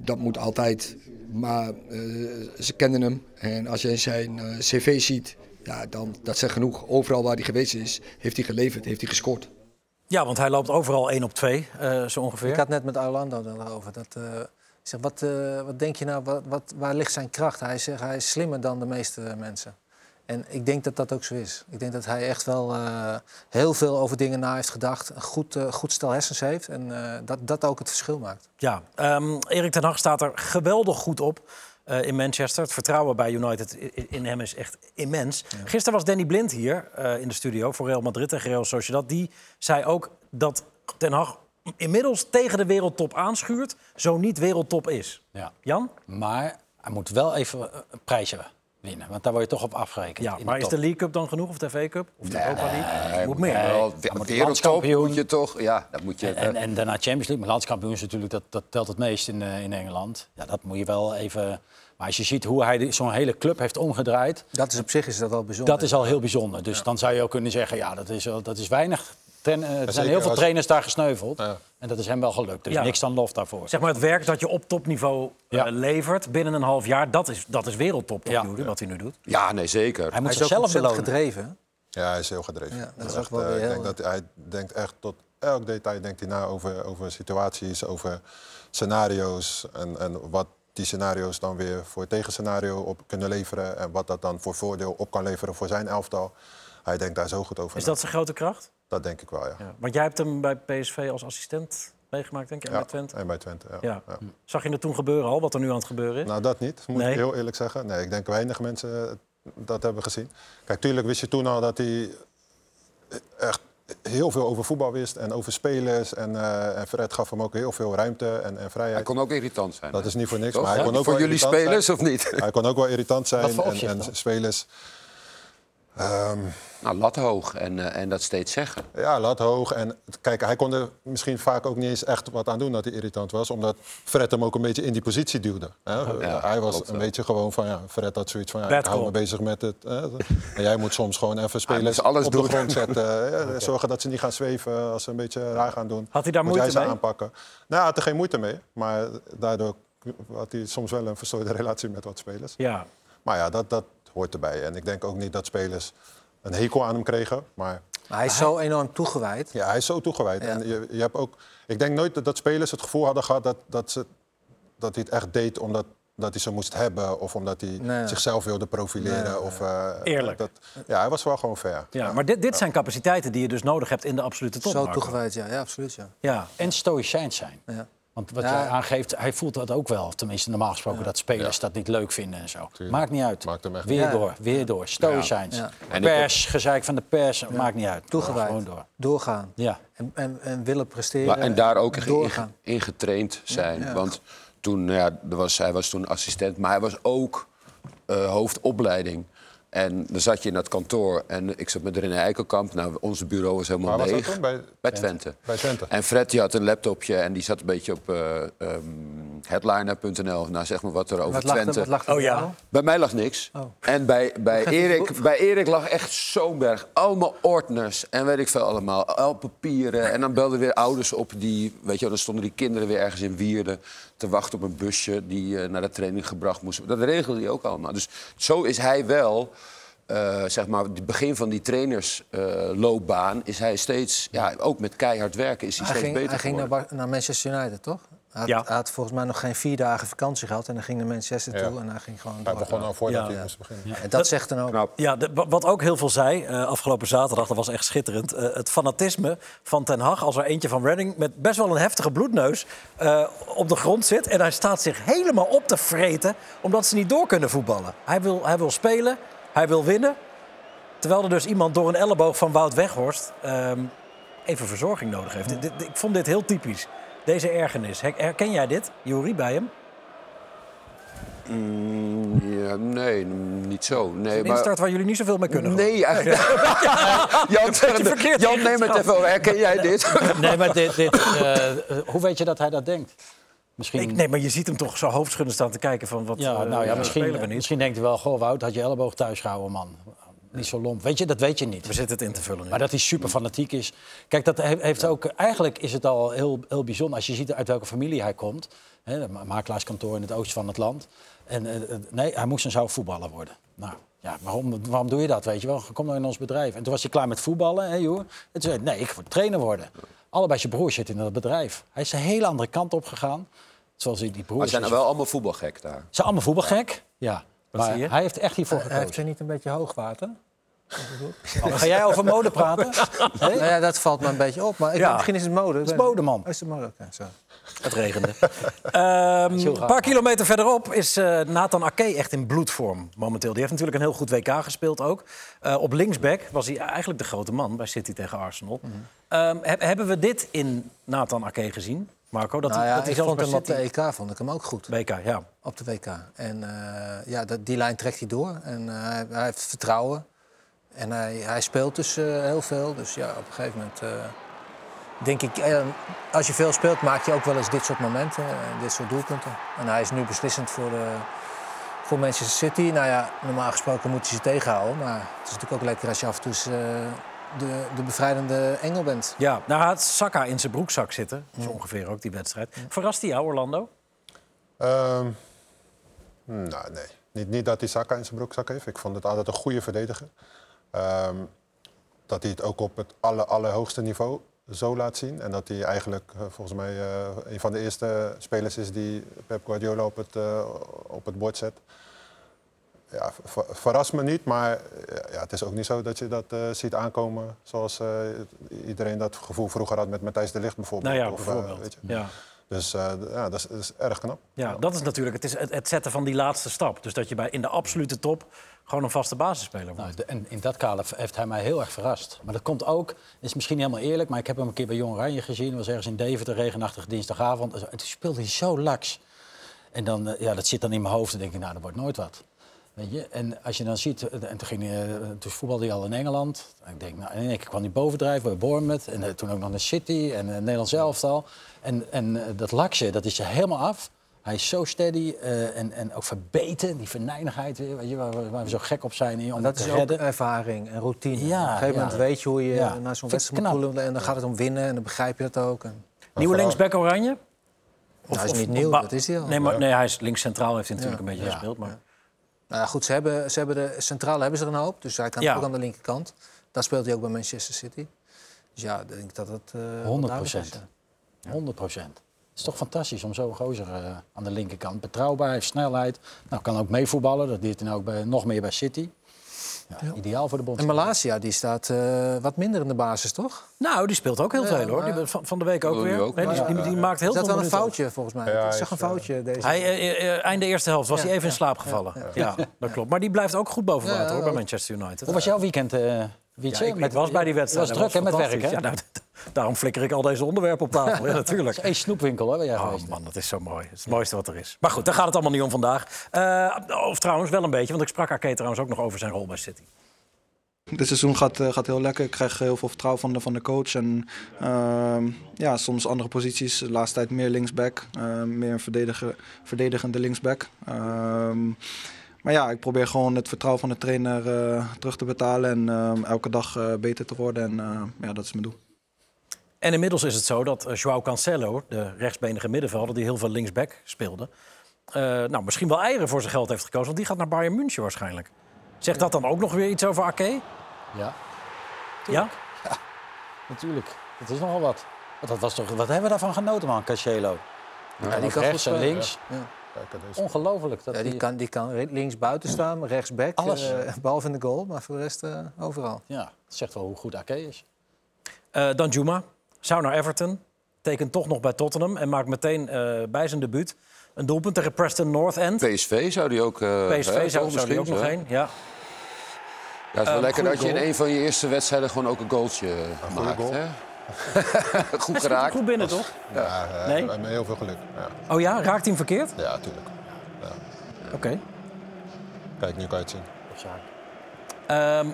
Dat moet altijd. Maar eh, ze kennen hem. En als je zijn eh, cv ziet, ja, dan, dat zegt genoeg. Overal waar hij geweest is, heeft hij geleverd, heeft hij gescoord. Ja, want hij loopt overal 1 op 2, eh, zo ongeveer. Ik had net met Orlando daarover. Dat, eh, ik zeg, wat, eh, wat denk je nou, wat, wat, waar ligt zijn kracht? Hij zegt, hij is slimmer dan de meeste mensen. En ik denk dat dat ook zo is. Ik denk dat hij echt wel eh, heel veel over dingen na heeft gedacht. Een goed, eh, goed stel hersens heeft. En eh, dat dat ook het verschil maakt. Ja, ehm, Erik ten Hag staat er geweldig goed op eh, in Manchester. Het vertrouwen bij United in hem is echt immens. Gisteren was Danny Blind hier eh, in de studio voor Real Madrid en Real Sociedad. Die zei ook dat ten Hag inmiddels tegen de wereldtop aanschuurt... zo niet wereldtop is. Ja. Jan? Maar hij moet wel even een prijsje winnen. Want daar word je toch op afgerekend. Ja, in maar de is de League Cup dan genoeg of de FA Cup? Of de Europa League? moet meer. Wel, moet je toch... Ja, dat moet je... En, en daarna Champions League. Maar landskampioen is natuurlijk, dat, dat telt het meest in, eh, in Engeland. Ja, dat moet je wel even... Maar als je ziet hoe hij zo'n hele club heeft omgedraaid... Dat is op zich is dat wel bijzonder. Dat is al heel bijzonder. Dus dan zou je ook kunnen zeggen, ja, dat is, wel- dat is weinig. Eh, er zijn heel veel als- trainers daar gesneuveld. Ja. En dat is hem wel gelukt. Dus Ja. niks dan lof daarvoor. Zeg maar het werk dat je op topniveau eh, Ja. levert binnen een half jaar... dat is, dat is wereldtop tot Ja. nu, wat hij nu doet. Ja, nee, zeker. Hij moet Hij is zichzelf belonen. gedreven. Ja, hij is heel gedreven. Ja, dat is echt, wel eh, ik denk dat hij denkt echt tot elk detail denkt hij na over, over situaties, over scenario's en, en wat die scenario's dan weer voor het tegenscenario op kunnen leveren en wat dat dan voor voordeel op kan leveren voor zijn elftal. Hij denkt daar zo goed over Is na. dat zijn grote kracht? Dat denk ik wel, ja. Ja. Want jij hebt hem bij PSV als assistent meegemaakt, denk ik, en Ja, bij Twente. En bij Twente, ja. Ja. Ja. Zag je het toen gebeuren al, wat er nu aan het gebeuren is? Nou, dat niet, moet Nee. ik heel eerlijk zeggen. Nee, ik denk weinig mensen eh, dat hebben gezien. Kijk, tuurlijk wist je toen al dat hij echt heel veel over voetbal wist en over spelers. En, eh, en Fred gaf hem ook heel veel ruimte en, en Hij vrijheid. kon ook irritant zijn. Dat is niet voor niks. Toch? Maar hij Ja? kon ook Voor wel jullie spelers zijn. of niet? Hij kon ook wel irritant zijn. Wat voor en, en spelers. Ehm, Nou, lat hoog en, eh, en dat steeds zeggen. ja, lat hoog. En kijk, hij kon er misschien vaak ook niet eens echt wat aan doen dat hij irritant was. Omdat Fred hem ook een beetje in die positie duwde. Hè? Ja, hij was klopt een wel. beetje gewoon van, ja, Fred had zoiets van, ja, Bad ik hou me bezig met het. Hè? En (laughs) jij moet soms gewoon even spelers moest alles op doen. de grond zetten. (laughs) Ja, Zorgen dat ze niet gaan zweven als ze een beetje raar gaan doen. Had hij daar moet moeite jij mee? aanpakken. Nou, hij had er geen moeite mee. Maar daardoor had hij soms wel een verstoorde relatie met wat spelers. Ja. Maar ja, dat, dat hoort erbij. En ik denk ook niet dat spelers een hekel aan hem kregen. Maar Maar hij is zo enorm toegewijd. ja, hij is zo toegewijd. Ja. En je, je hebt ook, ik denk nooit dat, dat spelers het gevoel hadden gehad dat, dat, ze, dat hij het echt deed omdat dat hij ze moest hebben. Of omdat hij Nee. zichzelf wilde profileren. Nee, nee, Of, eh, Eerlijk. Dat, ja, hij was wel gewoon fair. Ja, maar dit, dit zijn capaciteiten die je dus nodig hebt in de absolute top. Zo toegewijd, ja. ja, absoluut. Ja. Ja. En stoïcijns zijn. Ja. Want wat Ja. jij aangeeft, hij voelt dat ook wel. Tenminste, normaal gesproken dat spelers dat niet leuk vinden en zo. Maakt niet uit. Maakt hem echt weer niet door, weer door. Stoïcijns. Pers, gezeik van de pers, maakt niet uit. Toegewijd. Gewoon door. Doorgaan. Ja. En, en, en willen presteren. Maar, en daar ook in, in getraind zijn. Ja. Want toen, nou ja, er was, hij was toen assistent, maar hij was ook eh, hoofdopleiding. En dan zat je in dat kantoor en ik zat met René Eikelkamp. Nou, onze bureau was helemaal Waar was dat leeg. toen? Bij- Bij Twente. Bij Twente. En Fred die had een laptopje en die zat een beetje op eh, ehm, headliner.nl. Nou, zeg maar wat er over Wat lag, er- Twente... wat lag er Oh ja. bij mij lag niks. Oh. En bij, bij, Erik, bij Erik lag echt zo'n berg. Allemaal ordners en weet ik veel allemaal. Al papieren. En dan belden weer ouders op die... Weet je wel, dan stonden die kinderen weer ergens in Wierden... te wachten op een busje die eh, naar de training gebracht moest. Dat regelde hij ook allemaal. Dus zo is hij wel... eh, zeg maar, het begin van die trainersloopbaan is hij steeds, ja, ook met keihard werken, is hij, Hij steeds ging, beter hij ging naar, geworden. Bar- naar Manchester United, toch? Hij had, Ja. had volgens mij nog geen vier dagen vakantie gehad. En dan ging naar Manchester Ja. toe en hij ging gewoon Hij door. begon al voordat Ja. hij moest beginnen. En dat zegt dan ook. Knap. Ja, de- wat ook heel veel zei eh, afgelopen zaterdag, dat was echt schitterend. eh, het fanatisme van Ten Hag als er eentje van Redding met best wel een heftige bloedneus eh, op de grond zit. En hij staat zich helemaal op te vreten omdat ze niet door kunnen voetballen. Hij wil, hij wil spelen, hij wil winnen. Terwijl er dus iemand door een elleboog van Wout Weghorst ehm, even verzorging nodig heeft. Dit- dit- ik vond dit heel typisch. Deze ergernis. Her- Herken jij dit, Juri, bij hem? Mm, ja, nee, niet zo. Nee, Een maar... instart waar jullie niet zoveel mee kunnen. Nee, eigenlijk. (laughs) (laughs) Jan, beetje verkeerd Jan neem het even over. Herken jij dit? (laughs) Nee, maar dit, dit, eh, eh, hoe weet je dat hij dat denkt? Misschien, Ik, nee, maar je ziet hem toch zo hoofdschuddend staan te kijken van wat ja, eh, nou ja, misschien, we niet. misschien denkt hij wel, goh Wout, had je elleboog thuis gehouden, man. Niet zo lomp. Weet je, dat weet je niet. We zitten het in te vullen nu. Maar dat hij super fanatiek is. Kijk, dat he- heeft ook. Eigenlijk is het al heel, heel bijzonder als je ziet uit welke familie hij komt. Hè, een ma- makelaarskantoor in het oosten van het land. En eh, eh, nee, hij moest en zou voetballer worden. Nou, ja, waarom, waarom doe je dat? Weet je wel? Kom nou in ons bedrijf. En toen was hij klaar met voetballen, hè, joh. En toen zei hij, nee, ik wil trainer worden. Allebei zijn broers zitten in dat bedrijf. Hij is een hele andere kant op gegaan. Zoals die die broers. Maar zijn er wel allemaal voetbalgek daar? Ze zijn allemaal voetbalgek. Ja. Maar hij heeft echt hiervoor Hij heeft gekozen. er niet een beetje hoogwater? Oh, Ga jij over mode praten? (laughs) Nee? Nou ja, dat valt me een beetje op. Maar ik, Ja. misschien is het mode. Het is mode, man. Oh, is het mode? Zo. Het regende. (laughs) Ehm, een paar kilometer verderop is eh, Nathan Ake echt in bloedvorm momenteel. Die heeft natuurlijk een heel goed WK gespeeld ook. Eh, op linksback was hij eigenlijk de grote man bij City tegen Arsenal. Mhm. Ehm, heb- hebben we dit in Nathan Ake gezien, Marco? Dat nou hij, ja, dat ik vond hem op de EK vond ik hem ook goed. WK, ja. Op de WK. En eh, ja, dat, die lijn trekt hij door. En hij, hij heeft vertrouwen. En hij, hij speelt dus eh, heel veel. Dus ja, op een gegeven moment eh, denk ik... eh, als je veel speelt, maak je ook wel eens dit soort momenten. en dit soort doelpunten. En hij is nu beslissend voor, voor Manchester City. Nou ja, normaal gesproken moet hij ze tegenhouden. Maar het is natuurlijk ook lekker als je af en toe eh, de, de bevrijdende engel bent. Ja, nou had Saka in zijn broekzak zitten. Zo ongeveer ook, die wedstrijd. Verrast hij jou, Orlando? Ehm, nou, nee. Niet, niet dat hij Saka in zijn broekzak heeft. Ik vond het altijd een goede verdediger. Ehm, dat hij het ook op het aller, allerhoogste niveau zo laat zien. En dat hij eigenlijk eh, volgens mij eh, een van de eerste spelers is die Pep Guardiola op het, eh, op het bord zet. Ja, ver- verrast me niet, maar ja, het is ook niet zo dat je dat ziet aankomen zoals iedereen dat gevoel vroeger had met Matthijs de Ligt bijvoorbeeld. Nou ja, Of, bijvoorbeeld. weet je. Ja. Dus ja, dat is, dat is erg knap. Ja, dat is natuurlijk het, is het, het zetten van die laatste stap. Dus dat je bij, in de absolute top gewoon een vaste basisspeler wordt. Nou, de- en in dat kader heeft hij mij heel erg verrast. Maar dat komt ook, is misschien niet helemaal eerlijk, maar ik heb hem een keer bij Jong Oranje gezien. Dat was ergens in Deventer, regenachtige dinsdagavond. En toen speelde hij zo laks. En dan, eh, ja, dat zit dan in mijn hoofd. En denk ik, nou, dat wordt nooit wat. Weet je? En als je dan ziet, eh, en toen, ging hij, eh, toen voetbalde hij al in Engeland. En ik denk, nou, keer kwam hij bovendrijven bij Bournemouth. En toen ook nog naar City en uh, Nederlands elftal. En, en dat laksje, dat is er helemaal af. Hij is zo steady eh, en, en ook verbeten, die verneinigheid weer, weet je, waar, we, waar we zo gek op zijn hier om dat te is ook redden. ervaring en routine. Ja, Op een gegeven ja. moment weet je hoe je Ja. naar zo'n wedstrijd moet knap. poelen. En dan gaat het om winnen en dan begrijp je dat ook. En... Nieuwe linksback Oranje? Nou, hij is niet nieuw, dat is hij al. Nee, maar, nee hij is links centraal, heeft hij natuurlijk Ja. een beetje Ja. gespeeld. Maar... Nou ja, goed, ze hebben, ze hebben de centrale hebben ze er een hoop. Dus hij kan Ja. ook aan de linkerkant. Daar speelt hij ook bij Manchester City. Dus ja, ik denk dat het... eh, wel 100 duidelijk is, procent. ja. 100 procent. Het is toch fantastisch om zo'n gozer eh, aan de linkerkant. Betrouwbaar, heeft snelheid. Nou, kan ook meevoetballen. Dat deed hij nou ook bij, nog meer bij City. Ja, Ideaal voor de bond. En Malasia, die staat eh, wat minder in de basis, toch? Nou, die speelt ook heel Ja, veel hoor. Die, van, van de week ook weer. ook. Nee, die, die, die maakt heel Is dat veel wel een foutje, volgens mij? Ja, ik zag een eh, foutje deze... Hij, einde eerste helft was Ja, hij even in slaap gevallen. Ja, dat klopt. Maar die blijft ook goed boven Ja, water hoor, bij. Manchester United. Hoe was jouw weekend, Ja, ik, ik was bij die wedstrijd. Het was druk hè, met werk, hè? Ja, nou, daarom flikker ik al deze onderwerpen op tafel. Ja, (laughs) natuurlijk. Het is één snoepwinkel, hè, waar jij Oh geweest man, dat is zo mooi. Het is het mooiste wat er is. Maar goed, daar gaat het allemaal niet om vandaag. Eh, of trouwens, wel een beetje, want ik sprak Arke trouwens ook nog over zijn rol bij City. Dit seizoen gaat, eh, gaat heel lekker. Ik krijg heel veel vertrouwen van de, van de coach. En ehm, ja, soms andere posities. De laatste tijd meer linksback. eh, meer een verdediger, verdedigende linksback. Ehm, maar ja, ik probeer gewoon het vertrouwen van de trainer eh, terug te betalen. En ehm, elke dag eh, beter te worden. En eh, ja, dat is mijn doel. En inmiddels is het zo dat eh, Joao Cancelo, de rechtsbenige middenvelder... die heel veel linksback speelde... eh, nou, misschien wel eieren voor zijn geld heeft gekozen. Want die gaat naar Bayern München waarschijnlijk. Zegt dat dan ook nog weer iets over Ake? Ja, Ja? natuurlijk. Dat is nogal wat. Dat was toch, wat hebben we daarvan genoten, man, Cancelo? Ja, die kan rechts en links. Ja. Kijk, deze. Ongelooflijk. Dat Ja, die, die- kan, die kan links buiten staan, rechts back. Alles. eh, (laughs) behalve in de goal, maar voor de rest eh, overal. Ja, dat zegt wel hoe goed Ake is. Eh Dan Juma zou naar Everton. Tekent toch nog bij Tottenham. En maakt meteen eh, bij zijn debuut een doelpunt tegen Preston North End. PSV zou die ook... eh, PSV hè, zou, zou die ook misschien, nog heen. Ja. Ja, het is wel lekker dat je in een van je eerste wedstrijden gewoon ook een goaltje maakt. goal. Hè? (laughs) Goed geraakt. goed binnen, toch? Ja, eh, Nee? met heel veel geluk. Ja, Oh ja, raakt hij hem verkeerd? ja tuurlijk. Oké. Kijk, nu kan je het zien. Ehm,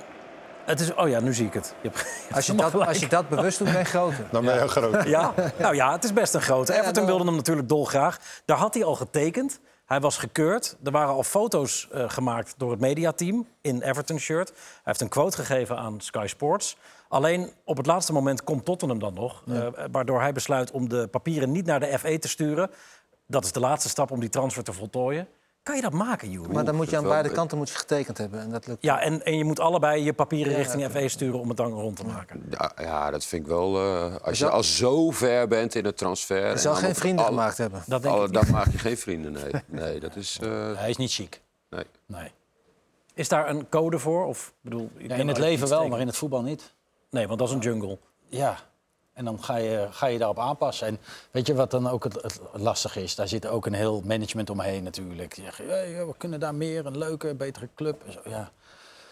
het is, oh ja, nu zie ik het. Je hebt, (laughs) je Als je, dat, als je dat bewust doet, ben je groter. Dan ben je groot. Ja, (laughs) nou ja, het is best een grote. Everton wilde hem natuurlijk dolgraag. Daar had hij al getekend. Hij was gekeurd. Er waren al foto's eh, gemaakt door het mediateam in Everton-shirt. Hij heeft een quote gegeven aan Sky Sports. Alleen op het laatste moment komt Tottenham dan nog. eh, waardoor hij besluit om de papieren niet naar de FE te sturen. Dat is de laatste stap om die transfer te voltooien. Kan je dat maken, Jury? Maar dan moet je aan beide kanten moet je getekend hebben. En dat lukt. Ja, en, en je moet allebei je papieren richting FE sturen om het dan rond te maken. Ja, ja, dat vind ik wel. eh, als je al zo ver bent in het transfer. Je en zal geen vrienden alle- gemaakt hebben. Dat denk alle- ik niet. Dan maak je geen vrienden, nee. (laughs) Nee, dat is. eh, Hij is niet chic. nee. Nee. Is daar een code voor? Of, bedoel, ik Ja, in het leven wel, maar in het voetbal niet. Nee, want dat is een jungle. Ja, en dan ga je, ga je daarop aanpassen. En weet je wat dan ook het, het lastige is? Daar zit ook een heel management omheen natuurlijk. Die zeggen, "Hey, we kunnen daar meer, een leuke, betere club. En zo, Ja.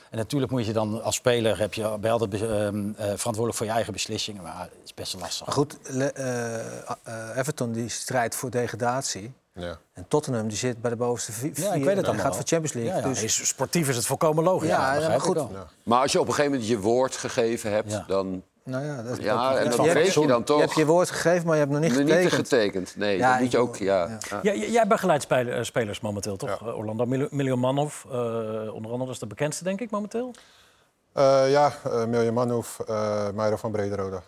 En natuurlijk moet je dan als speler, heb je, ben je altijd be- ehm, eh, verantwoordelijk voor je eigen beslissingen. Maar het is best lastig. Maar goed, le- eh, eh, Everton die strijdt voor degradatie. Ja. En Tottenham die zit bij de bovenste vi- vier. Ja, ik weet het en gaat voor Champions League. Ja, ja. Dus, Is, sportief is het volkomen logisch. ja, dat ja, maar goed. Maar als je op een gegeven moment je woord gegeven hebt, Ja. dan. Nou ja, dat, Ja, en dat- dat je hebt- weet je dan toch. Je hebt je woord gegeven, maar je hebt nog niet Niet getekend. getekend. Nee, Ja, dat moet je ook. Ja. ja. jij begeleidt spelers, eh, spelers momenteel, toch? Ja. Eh, Orlando Mil- Miljo Manhoef, eh, onder andere, dat is de bekendste, denk ik, momenteel. Eh, ja, uh, uh, Meiro van Brederode,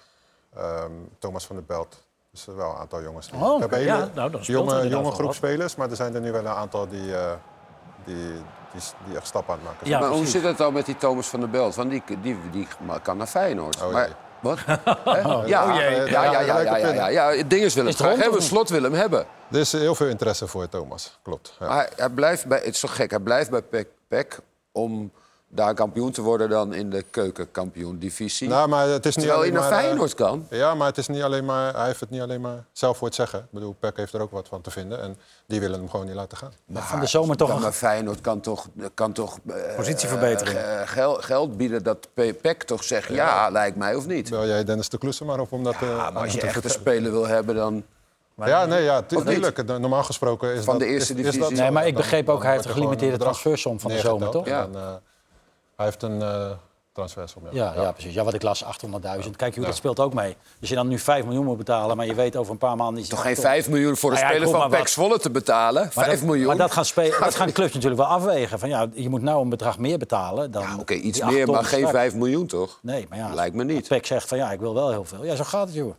ehm, Thomas van der Belt. Dus wel een aantal jongens. die- Oh, ja, hele nou, dan er jonge, jonge groep wat. spelers, maar er zijn er nu wel een aantal die, eh, die, die, die echt stappen aan het maken zijn. Ja, maar hoe zit het dan met die Thomas van der Belt? Want die, die, die kan naar Feyenoord. Oh, maar, wat? (laughs) Hè? Ja, ja, jee. ja, ja, ja, Ja, ja, ja, ja, ja. Dinges wil Is het het graag hebben. Slot wil hem hebben. Er is heel veel interesse voor Thomas, klopt. Ja. Maar hij, hij blijft bij, het is toch gek, hij blijft bij PEC, PEC om daar kampioen te worden dan in de keukenkampioen-divisie. Nou, maar het is niet Terwijl alleen naar maar, eh, Feyenoord kan. Ja, maar het is niet alleen maar, hij heeft het niet alleen maar zelf voor het zeggen. Ik bedoel, Peck heeft er ook wat van te vinden en die willen hem gewoon niet laten gaan. Van de zomer toch maar Feyenoord kan toch, kan toch eh, Positieverbetering. eh, gel- geld bieden dat Pe- PEC toch zegt ja, lijkt mij of niet. Bel jij Dennis de Kloesen maar op om dat eh, Ja, maar als je te echt een speler wil hebben, dan... Ja, nee, ja, tuurlijk. Normaal gesproken is Van dat... de eerste is- is divisie. dat. Nee, maar ik begreep ook, hij heeft een er gelimiteerde transfersom van de zomer, toch? en Ja. Dan, eh, hij heeft een transfersom, ja. Ja, ja. precies. Ja, wat ik las, 800.000. Kijk, dat speelt ook mee. Als je dan nu 5 miljoen moet betalen, maar je weet over een paar maanden... Is Toch geen 5 miljoen voor een Nou ja, ik speler van PEC. Zwolle te betalen? 5 dat, miljoen? Maar dat gaan, (laughs) dat gaan clubs natuurlijk wel afwegen. Van, ja, je moet nou een bedrag meer betalen dan... Ja, Oké, iets meer, maar geen straks. 5 miljoen, toch? Nee, maar ja. Lijkt me niet. Peck zegt van ja, ik wil wel heel veel. Ja, zo gaat het, joh.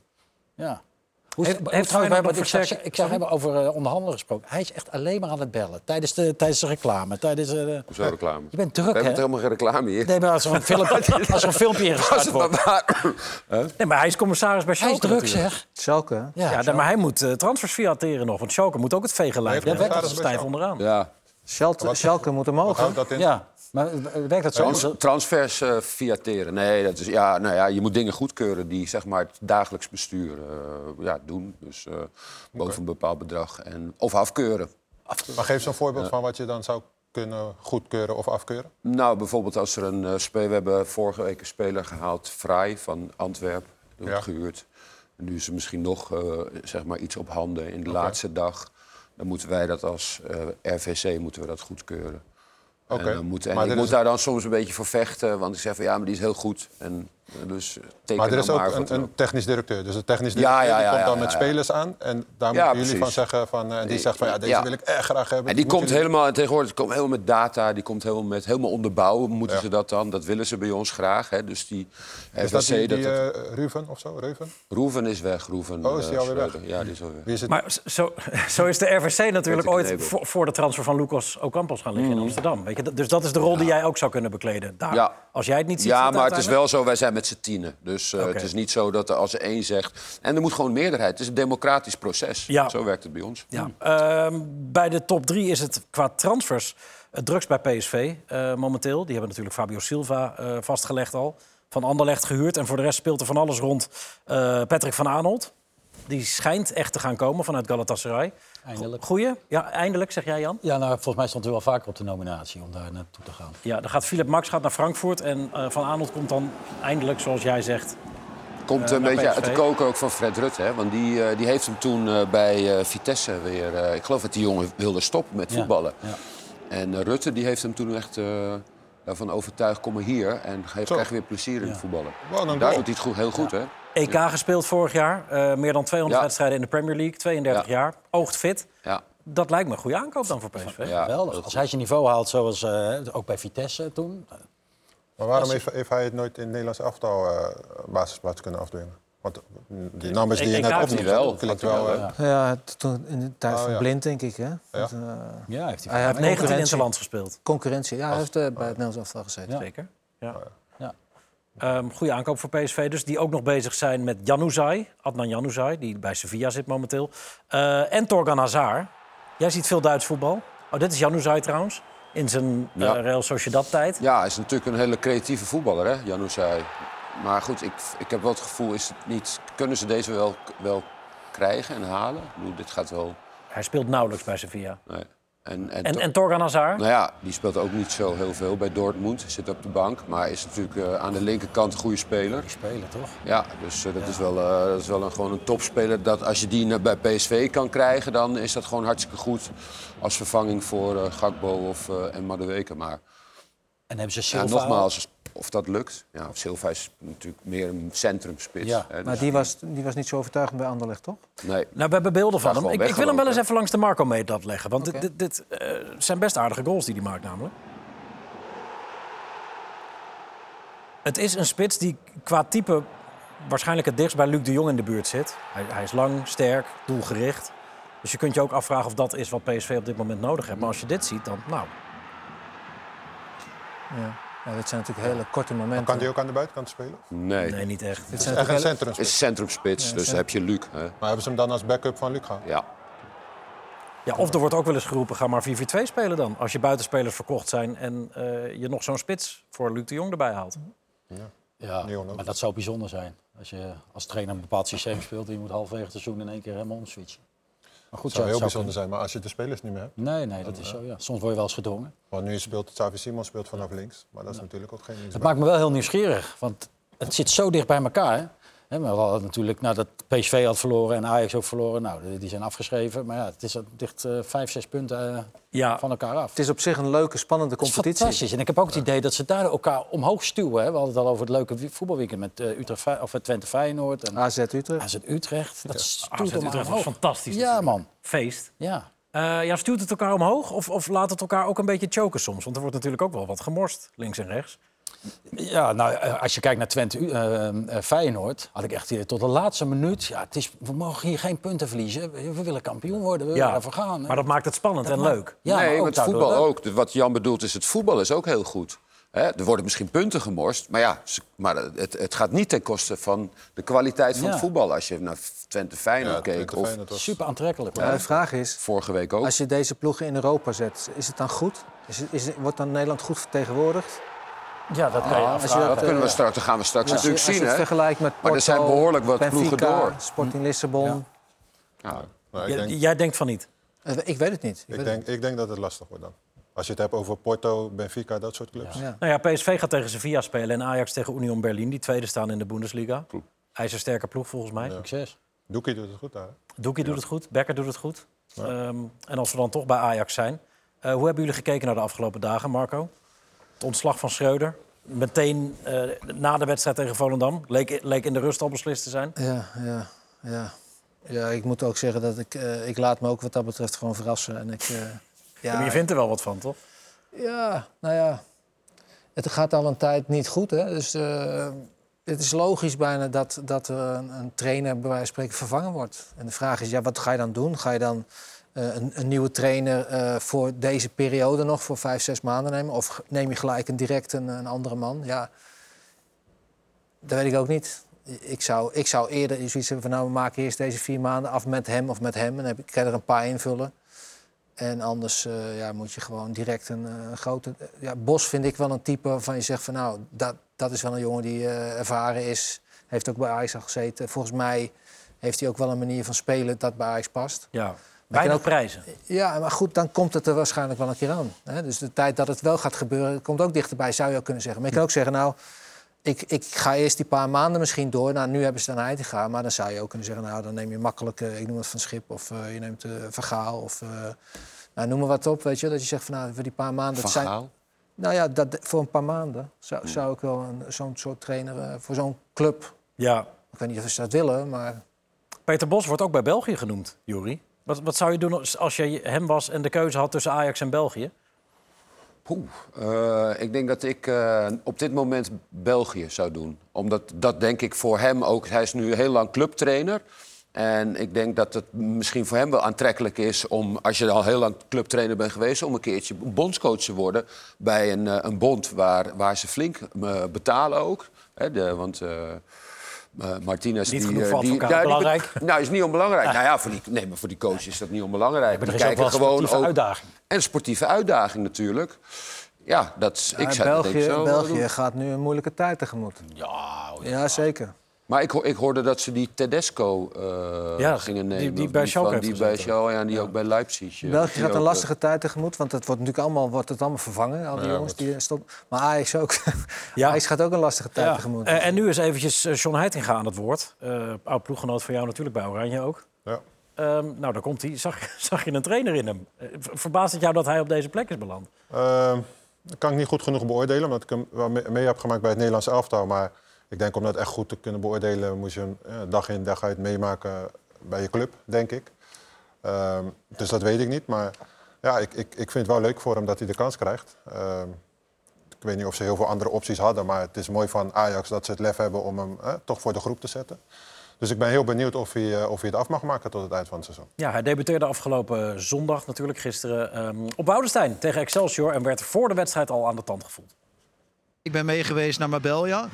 Ja. Hoe, Heeft- Feyenoord we hebben, nog ik zag, versterking- ik zag hebben over eh, onderhandelen gesproken. Hij is echt alleen maar aan het bellen. Tijdens de, tijdens de reclame. Tijdens, eh, de- Zo reclame. Je bent We druk, hebben hè? het helemaal geen reclame hier. Nee, maar als er een, film, (laughs) als er een filmpje ingestart wordt. Nee, maar hij is commissaris bij Hij is Schalke druk, natuurlijk. zeg. Schalke? Ja, maar hij moet eh, transfers fiateren nog. Want Schalke moet ook het vegen lijf. Nee, Ja, werkt dat als is stijf Schalke. onderaan. Ja. Schalke, Schalke moet Wat omhoog. hè? houdt dat in? ja. Maar eh, werkt dat zo? Trans- transfers eh fiateren. Nee, dat is, ja, nou ja, je moet dingen goedkeuren die zeg maar, het dagelijks bestuur eh, ja, doen. Dus eh, boven een bepaald bedrag. En, of afkeuren. Maar geef eens een voorbeeld van wat je dan zou kunnen goedkeuren of afkeuren. Nou, bijvoorbeeld als er een uh, speler... We hebben vorige week een speler gehaald, Vrij van Antwerpen. Die Ja. gehuurd. En nu is er misschien nog uh, zeg maar iets op handen in de okay. laatste dag. Dan moeten wij dat als uh, RVC moeten we dat goedkeuren. Okay. En, moet, en ik moet is... daar dan soms een beetje voor vechten. Want ik zeg van ja, maar die is heel goed. En, dus teken maar er is ook maar een, een, technisch directeur. Dus de technisch directeur ja, ja, ja, die komt dan ja, met spelers aan. En daar moeten jullie van zeggen. Van, en die zegt van ja, deze wil ik echt graag hebben. En die komt jullie... helemaal, tegenwoordig komt helemaal met data. Die komt helemaal met helemaal onderbouwen. Moeten ze dat dan? Dat willen ze bij ons graag. Hè. Dus die is dat die, die uh, Ruven of zo? Reuven? Roeven is weg. Roeven, oh, is die alweer weg? Ja, die is alweer weg. Wie is het? Maar zo, zo is de RVC natuurlijk ooit voor, voor, de transfer van Lucas Ocampos gaan liggen mm. in Amsterdam. Weet je? Dus dat is de rol die jij ook zou kunnen bekleden. Daar. Als jij het niet ziet. Ja, maar het is wel zo, wij zijn met z'n tienen. Dus uh, Oké. het is niet zo dat er als er één zegt... En er moet gewoon meerderheid. Het is een democratisch proces. Ja. Zo werkt het bij ons. Ja. Uh, bij de top drie is het qua transfers het drukst bij PSV uh, momenteel. Die hebben natuurlijk Fabio Silva uh, vastgelegd al. Van Anderlecht gehuurd. En voor de rest speelt er van alles rond Patrick van Aanholt. Die schijnt echt te gaan komen vanuit Galatasaray. Eindelijk. Goeie? Ja, eindelijk, zeg jij Jan? Ja, nou, volgens mij stond hij wel vaker op de nominatie om daar naartoe te gaan. Ja, dan gaat Philip Max gaat naar Frankfurt. En uh, Van Aanholt komt dan eindelijk, zoals jij zegt, Komt eh, een beetje uit de koken ook van Fred Rutte. Hè? Want die, eh, die heeft hem toen eh, bij eh, Vitesse weer... eh, ik geloof dat die jongen wilde stoppen met voetballen. ja. En eh, Rutte die heeft hem toen echt eh, daarvan overtuigd... kom maar hier en geef, Zo. krijg je weer plezier in het voetballen. Daar doet hij het goed, heel goed, hè? EK gespeeld vorig jaar. eh, meer dan 200 Ja. wedstrijden in de Premier League. 32 Ja. jaar. Oogt fit. Ja. Dat lijkt me een goede aankoop dan voor PSV. Ja, Geweldig. Als hij zijn niveau haalt zoals eh, ook bij Vitesse toen. Maar waarom heeft, heeft hij het nooit in het Nederlands elftal eh basisplaats kunnen afdwingen? Want mm, die nummers die je net opnoemt, hij wel. klinkt wel... wel, eh, ja. Ja, toen in de tijd Oh, van ja. Blind, denk ik. Hè? Want, eh, Ja, heeft hij. hij heeft 19 in concurrentie. zijn land gespeeld. Concurrentie, ja, hij heeft eh, bij het Nederlands elftal gezeten. Ja. Zeker. Ja. Ehm, goede aankoop voor PSV dus. Die ook nog bezig zijn met Januzaj. Adnan Januzaj, die bij Sevilla zit momenteel. Eh, en Torgan Hazard. Jij ziet veel Duits voetbal. Oh, dit is Januzaj trouwens. In zijn eh. Real Sociedad-tijd. Ja, hij is natuurlijk een hele creatieve voetballer, hè, Januzaj. Maar goed, ik, ik heb wel het gevoel, is het niet, kunnen ze deze wel, wel krijgen en halen? Ik bedoel, dit gaat wel... Hij speelt nauwelijks bij Sevilla. Nee. En, en, En, to- en Torgan Hazard? Nou ja, die speelt ook niet zo heel veel bij Dortmund. Zit op de bank, maar is natuurlijk eh, aan de linkerkant een goede speler. Die spelen toch? Ja, dus eh, dat, Is wel, eh, dat is wel een, gewoon een topspeler. Dat als je die naar- bij PSV kan krijgen, dan is dat gewoon hartstikke goed. Als vervanging voor eh Gakbo of, eh en Madueke. Maar En hebben ze ja, Silva. nogmaals, of dat lukt. Ja, Silva is natuurlijk meer een centrumspits. Ja. hè, dus- Maar die was, die was niet zo overtuigend bij Anderlecht, toch? Nee. Nou, we hebben beelden van hem. Ik, ik wil hem wel eens even langs de Marco meet leggen. Want dit, dit, dit eh, zijn best aardige goals die hij maakt namelijk. Het is een spits die qua type waarschijnlijk het dichtst bij Luc de Jong in de buurt zit. Hij, hij is lang, sterk, doelgericht. Dus je kunt je ook afvragen of dat is wat PSV op dit moment nodig heeft. Maar als je dit ziet, dan nou... Ja. ja dit zijn natuurlijk hele korte momenten. Kan die ook aan de buitenkant spelen? Nee. Nee, niet echt. Dit Het is zijn echt een natuurlijk hele- centrum. Het is centrumspits, dus dan heb je Luc. Hè. Maar hebben ze hem dan als backup van Luc gehad? Ja. Ja, of er wordt ook wel eens geroepen, ga maar 4-4-2 spelen dan. Als je buitenspelers verkocht zijn en eh, je nog zo'n spits voor Luc de Jong erbij haalt. Ja, ook. maar dat zou bijzonder zijn. Als je als trainer een bepaald systeem speelt en je moet halverwege het seizoen in één keer helemaal omswitchen. Maar goed, Het zou ja, heel bijzonder zijn, maar als je de spelers niet meer hebt. Nee, nee, dat is zo. Ja. Soms word je wel eens gedwongen. Want nu speelt Xavi Simons speelt vanaf links, maar dat is natuurlijk ook geen Het maakt me wel heel nieuwsgierig, want het zit zo dicht bij elkaar. Hè? Hè, maar we hadden natuurlijk nadat PSV had verloren en Ajax ook verloren, nou, die- zijn afgeschreven. Maar ja, het is dicht eh, vijf, zes punten eh, Ja, van elkaar af. Het is op zich een leuke, spannende competitie. fantastisch. En ik heb ook het idee dat ze daar elkaar omhoog stuwen. Hè? We hadden het al over het leuke voetbalweekend met eh, Utrecht, of, Twente Feyenoord en AZ Utrecht. AZ Utrecht. Dat AZ stuurt om Utrecht was fantastisch Ja, natuurlijk. man. Feest. Ja. Eh, ja, stuurt het elkaar omhoog of, of laat het elkaar ook een beetje choken soms? Want er wordt natuurlijk ook wel wat gemorst, links en rechts. Ja, nou, eh, als je kijkt naar Twente eh, Feyenoord, had ik echt hier tot de laatste minuut. Ja, het is, we mogen hier geen punten verliezen. We, willen kampioen worden, we willen ervoor gaan. hè. maar dat maakt het spannend en maakt- leuk. Ja, nee, maar daardoor voetbal leuk. ook. Wat Jan bedoelt is, het voetbal is ook heel goed. Hè, er worden misschien punten gemorst, maar, ja, maar het, het gaat niet ten koste van de kwaliteit van Ja. het voetbal. Als je naar Twente Feyenoord Ja, keek, Twente of was- Super aantrekkelijk. Maar de vraag is, vorige week ook. als je deze ploegen in Europa zet, is het dan goed? Is het, is het- wordt dan Nederland goed vertegenwoordigd? Ja, dat kan je afvragen. dat, dat kunnen we straks, dat gaan we straks Als je, natuurlijk als je zien. het Hè? vergelijkt met Porto, Maar er zijn behoorlijk wat Benfica, ploegen door. Sporting Lissabon. Ja. Nou, ik, J- denk, Jij denkt van niet. Eh, Ik weet het niet. Ik denk, ik denk dat het lastig wordt dan. Als je het hebt over Porto, Benfica, dat soort clubs. Ja. Nou ja, PSV gaat tegen Sevilla spelen en Ajax tegen Union Berlin. Die tweede staan in de Bundesliga. IJzersterke ploeg volgens mij. Succes. Doekie doet het goed daar. hè? Doekie doet het goed, Becker doet het goed. Ehm, en als we dan toch bij Ajax zijn. eh, hoe hebben jullie gekeken naar de afgelopen dagen, Marco? Het ontslag van Schreuder. Meteen eh, na de wedstrijd tegen Volendam. Leek, leek in de rust al beslist te zijn. Ja, ja, ja. Ja, ik moet ook zeggen dat ik, eh, ik laat me ook wat dat betreft gewoon verrassen. En ik, eh, ja, Maar je vindt er wel wat van, toch? Ja, nou ja. Het gaat al een tijd niet goed. Hè? Dus het is logisch bijna dat, dat een, een trainer bij wijze van spreken vervangen wordt. En de vraag is, ja, wat ga je dan doen? Ga je dan een, een nieuwe trainer eh, voor deze periode nog, voor vijf, zes maanden nemen? Of neem je gelijk een direct een, andere man? Ja, dat weet ik ook niet. Ik zou, ik zou eerder zoiets hebben van, nou, we maken eerst deze vier maanden af met hem of met hem. En dan heb ik, kan er een paar invullen. En anders eh, ja, moet je gewoon direct een, eh, grote... Ja, Bos vind ik wel een type waarvan je zegt van... nou, dat, dat is wel een jongen die eh, ervaren is. Heeft ook bij Ajax al gezeten. Volgens mij heeft hij ook wel een manier van spelen dat bij Ajax past. Ja. Ook- prijzen. Ja, maar goed, dan komt het er waarschijnlijk wel een keer aan. Hè? Dus de tijd dat het wel gaat gebeuren, komt ook dichterbij, zou je ook kunnen zeggen. Maar je kan ook zeggen, nou, ik, ik ga eerst die paar maanden misschien door. Nou, nu hebben ze dan Heitinga. Maar dan zou je ook kunnen zeggen, nou, dan neem je makkelijk, eh, ik noem het Van Schip... of eh, je neemt eh Vergaal of nou, noem maar wat op, weet je. Dat je zegt van, nou, voor die paar maanden... Zijn? Nou ja, dat, voor een paar maanden zou, zou ik wel een- zo'n soort trainer voor zo'n club... Ja. Ik weet niet of ze dat willen, maar... Peter Bos wordt ook bij België genoemd, Juri. Wat, wat zou je doen als- je hem was en de keuze had tussen Ajax en België? Poeh, eh, ik denk dat ik eh, op dit moment België zou doen. Omdat dat denk ik voor hem ook... Hij is nu heel lang clubtrainer. En ik denk dat het misschien voor hem wel aantrekkelijk is... om, als je al heel lang clubtrainer bent geweest... om een keertje bondscoach te worden bij een, eh, een bond waar, waar ze flink betalen ook. Hè, de, want... eh, Martinez... Niet die, genoeg eh, die- ja, belangrijk. nou, is niet onbelangrijk. Nou ja, voor die, nee, maar voor die coach is dat niet onbelangrijk. Maar er Die is ook wel een sportieve ook- uitdaging. En sportieve uitdaging natuurlijk. Ja, dat, is- ik Ja, zou dat denk ik België, zo België gaat nu een moeilijke tijd tegemoet. Ja, Ja, zeker. Maar ik, ho- ik hoorde dat ze die Tedesco eh, Ja, gingen die- nemen. die Of bij Schalke van- heeft Die bij. Schalke, ja, en die ook bij Leipzig. eh, België die gaat een ook, lastige tijd tegemoet, want het wordt natuurlijk allemaal, wordt het allemaal vervangen. Al die Ja, jongens die stoppen. Maar Ajax ook. (laughs) Ja. Ajax gaat ook een lastige tijd Ja. tegemoet. Eh, en nu is eventjes eh, John Heitinga aan het woord. Eh oud ploeggenoot van jou natuurlijk bij Oranje ook. Ja. Ehm, nou, daar komt hij. Zag, (laughs) zag je een trainer in hem? Eh, ver- Verbaast het jou dat hij op deze plek is beland? Ehm, dat kan ik niet goed genoeg beoordelen, omdat ik hem wel mee, mee heb gemaakt bij het Nederlands elftal. Maar ik denk om dat echt goed te kunnen beoordelen, moet je hem eh, dag in dag uit meemaken bij je club, denk ik. Ehm, dus dat weet ik niet. Maar ja, ik, ik, ik vind het wel leuk voor hem dat hij de kans krijgt. Ehm, ik weet niet of ze heel veel andere opties hadden, maar het is mooi van Ajax dat ze het lef hebben om hem eh, toch voor de groep te zetten. Dus ik ben heel benieuwd of hij, eh, of hij het af mag maken tot het eind van het seizoen. Ja, hij debuteerde afgelopen zondag natuurlijk, gisteren, ehm, op Woudenstein tegen Excelsior... en werd voor de wedstrijd al aan de tand gevoeld. Ik ben meegeweest naar Marbella.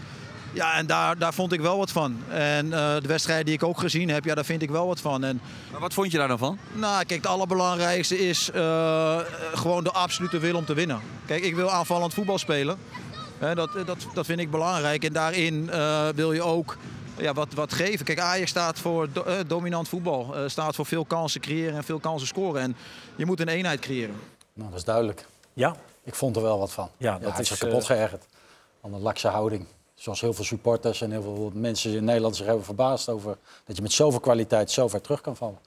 Ja, en daar, daar vond ik wel wat van. En eh, de wedstrijd die ik ook gezien heb, ja, daar vind ik wel wat van. En, Maar wat vond je daar dan van? nou, kijk, het allerbelangrijkste is eh, eh, gewoon de absolute wil om te winnen. Kijk, ik wil aanvallend voetbal spelen. Hè, dat, dat, dat vind ik belangrijk. En daarin eh, wil je ook ja, wat, wat geven. Kijk, Ajax staat voor do- eh, dominant voetbal. Eh, staat voor veel kansen creëren en veel kansen scoren. En je moet een eenheid creëren. Nou, dat is duidelijk. Ja, Ik vond er wel wat van. Ja, dat is kapot eh, geërgerd. Van een lakse houding. Zoals heel veel supporters en heel veel mensen in Nederland zich hebben verbaasd over dat je met zoveel kwaliteit zo ver terug kan vallen.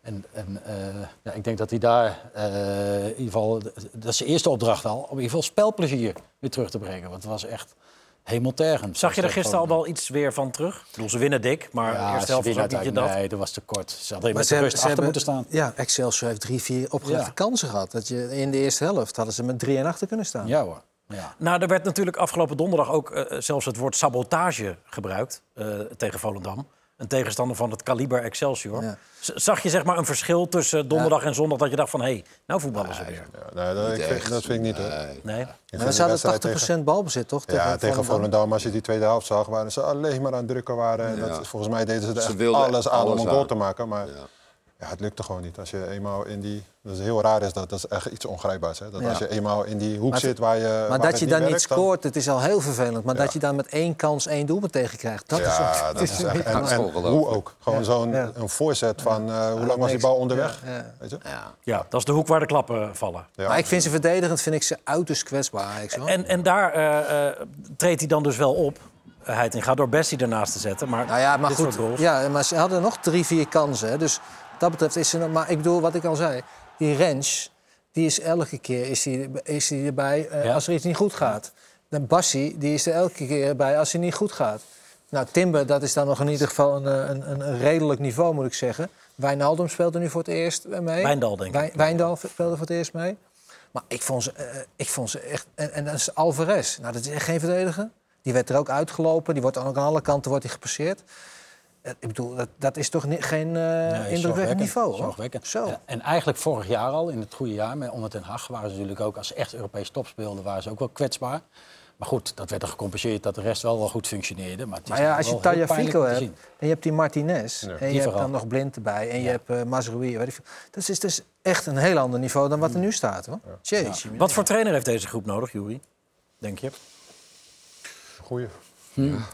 En, en eh, ja, ik denk dat hij daar eh, in ieder geval, dat is zijn eerste opdracht al, om in ieder geval spelplezier weer terug te brengen. Want het was echt hemeltergend. zag je er gisteren al wel iets weer van terug? Ik bedoel, ze winnen dik, maar de Ja, eerste helft was niet je. Nee, dat was te kort. Ze hadden Maar met ze de hebben- rust achter hebben- moeten staan. Ja, Excelsior heeft drie, vier opgelegde Ja. kansen gehad. Dat je in de eerste helft hadden ze met drie en achter kunnen staan. Ja hoor. Ja. Nou, er werd natuurlijk afgelopen donderdag ook eh, zelfs het woord sabotage gebruikt eh, tegen Volendam. Een tegenstander van het kaliber Excelsior. Ja. Zag je zeg maar een verschil tussen donderdag en zondag dat je dacht van... hé, hey, nou voetballen ze weer. Ja, nee, dat, ik vind- dat vind ik niet hoor. Nee. Maar ze hadden wedstrijd 80% balbezit, toch? Tegen, ja, tegen Volendam? Als je die tweede helft zag, waren ze alleen maar aan het drukken waren. En dat, volgens mij deden ze er Ze echt alles aan om een goal te maken. Maar ja. het lukte gewoon niet. Als je eenmaal in die... Dat is heel raar, is dat, dat is echt iets ongrijpbaars. Hè? Dat Ja. als je eenmaal in die hoek Maar zit waar je waar Maar dat je dan niet werkt, dan- scoort, het is al heel vervelend. Maar Ja. dat je dan met één kans één doelpunt tegen krijgt, dat is Ja, ook... dat is echt... En, Dat is en hoe ook. Gewoon Ja. zo'n Ja. een voorzet van... eh, hoe lang was die bal onderweg? Ja, ja. Weet je? Ja. Ja, dat is de hoek waar de klappen vallen. Ja. Maar ik vind ze verdedigend vind ik ze uiterst kwetsbaar. En, en daar eh, eh, treedt hij dan dus wel op. Uh, Heitinga door Bessie ernaast te zetten. Maar, Nou ja, maar goed. Ja, maar ze hadden nog drie, vier kansen. Hè. Dus dat betreft is ze... nog- Maar ik bedoel, wat ik al zei. Die Rens, die is elke keer is die, is die erbij eh, Ja. als er iets niet goed gaat. De Bassi, die is er elke keer bij als hij niet goed gaat. Nou, Timber, dat is dan nog in ieder geval een, eh, een, een, redelijk niveau, moet ik zeggen. Wijnaldum speelde nu voor het eerst eh, mee. Wijndal, denk ik. Wij- Wijndal speelde voor het eerst mee. Maar ik vond ze, ik vond ze echt... En, en dat is Alvarez. Nou, dat is echt geen verdediger. Die werd er ook uitgelopen. Die wordt ook aan alle kanten wordt hij gepasseerd. Eh, Ik bedoel, dat, dat is toch geen eh Nee, indrukwekkend niveau, hoor. zorgwekkend. Zo. Ja, en eigenlijk vorig jaar al, in het goede jaar, met onder Ten Hag, waren ze natuurlijk ook als ze echt Europees top speelden, waren ze ook wel kwetsbaar. Maar goed, dat werd er gecompenseerd dat de rest wel wel goed functioneerde. Maar, het is Maar ja, als je Tagliafico hebt en je hebt die Martinez... Ja. en Die je hebt vooral. dan nog Blind erbij en je hebt uh, Mazraoui... weet ik veel. Dat is dus echt een heel ander niveau dan wat er nu staat, hoor. Jeetje. Wat voor trainer heeft deze groep nodig, Jury? Denk je? Goeie.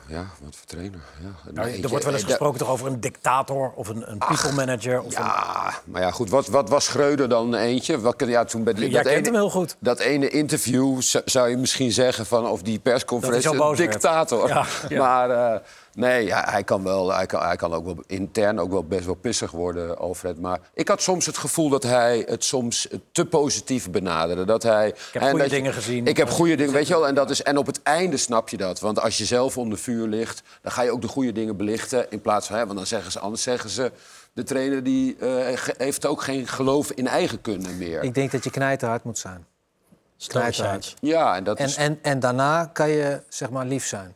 Ja, wat voor trainer. Ja. Nou, Nee, er wordt wel eens eh, gesproken toch over een dictator of een, een people manager. Of een... Ja, maar ja, goed. Wat, wat was Schreuder dan eentje? Wat, ja, toen bij Jij dat kent hem heel goed. dat ene interview zou, je misschien zeggen van of die persconferentie een dictator. Ja, (laughs) ja. Maar eh, nee, hij kan wel, hij kan, hij kan ook wel intern ook wel best wel pissig worden, Alfred. Maar ik had soms het gevoel dat hij het soms te positief benaderde. Dat hij, ik heb goede dingen gezien. Ik heb goede dingen, weet je wel. En, dat is, en op het einde snap je dat. Want als je zelf onder vuur ligt, dan ga je ook de goede dingen belichten. In plaats van, hè, want dan zeggen ze anders zeggen ze. De trainer die, eh, heeft ook geen geloof in eigen kunnen meer. Ik denk dat je knijterhard moet zijn. Stoïcijns. Ja, en dat En, is... en, en daarna kan je zeg maar lief zijn.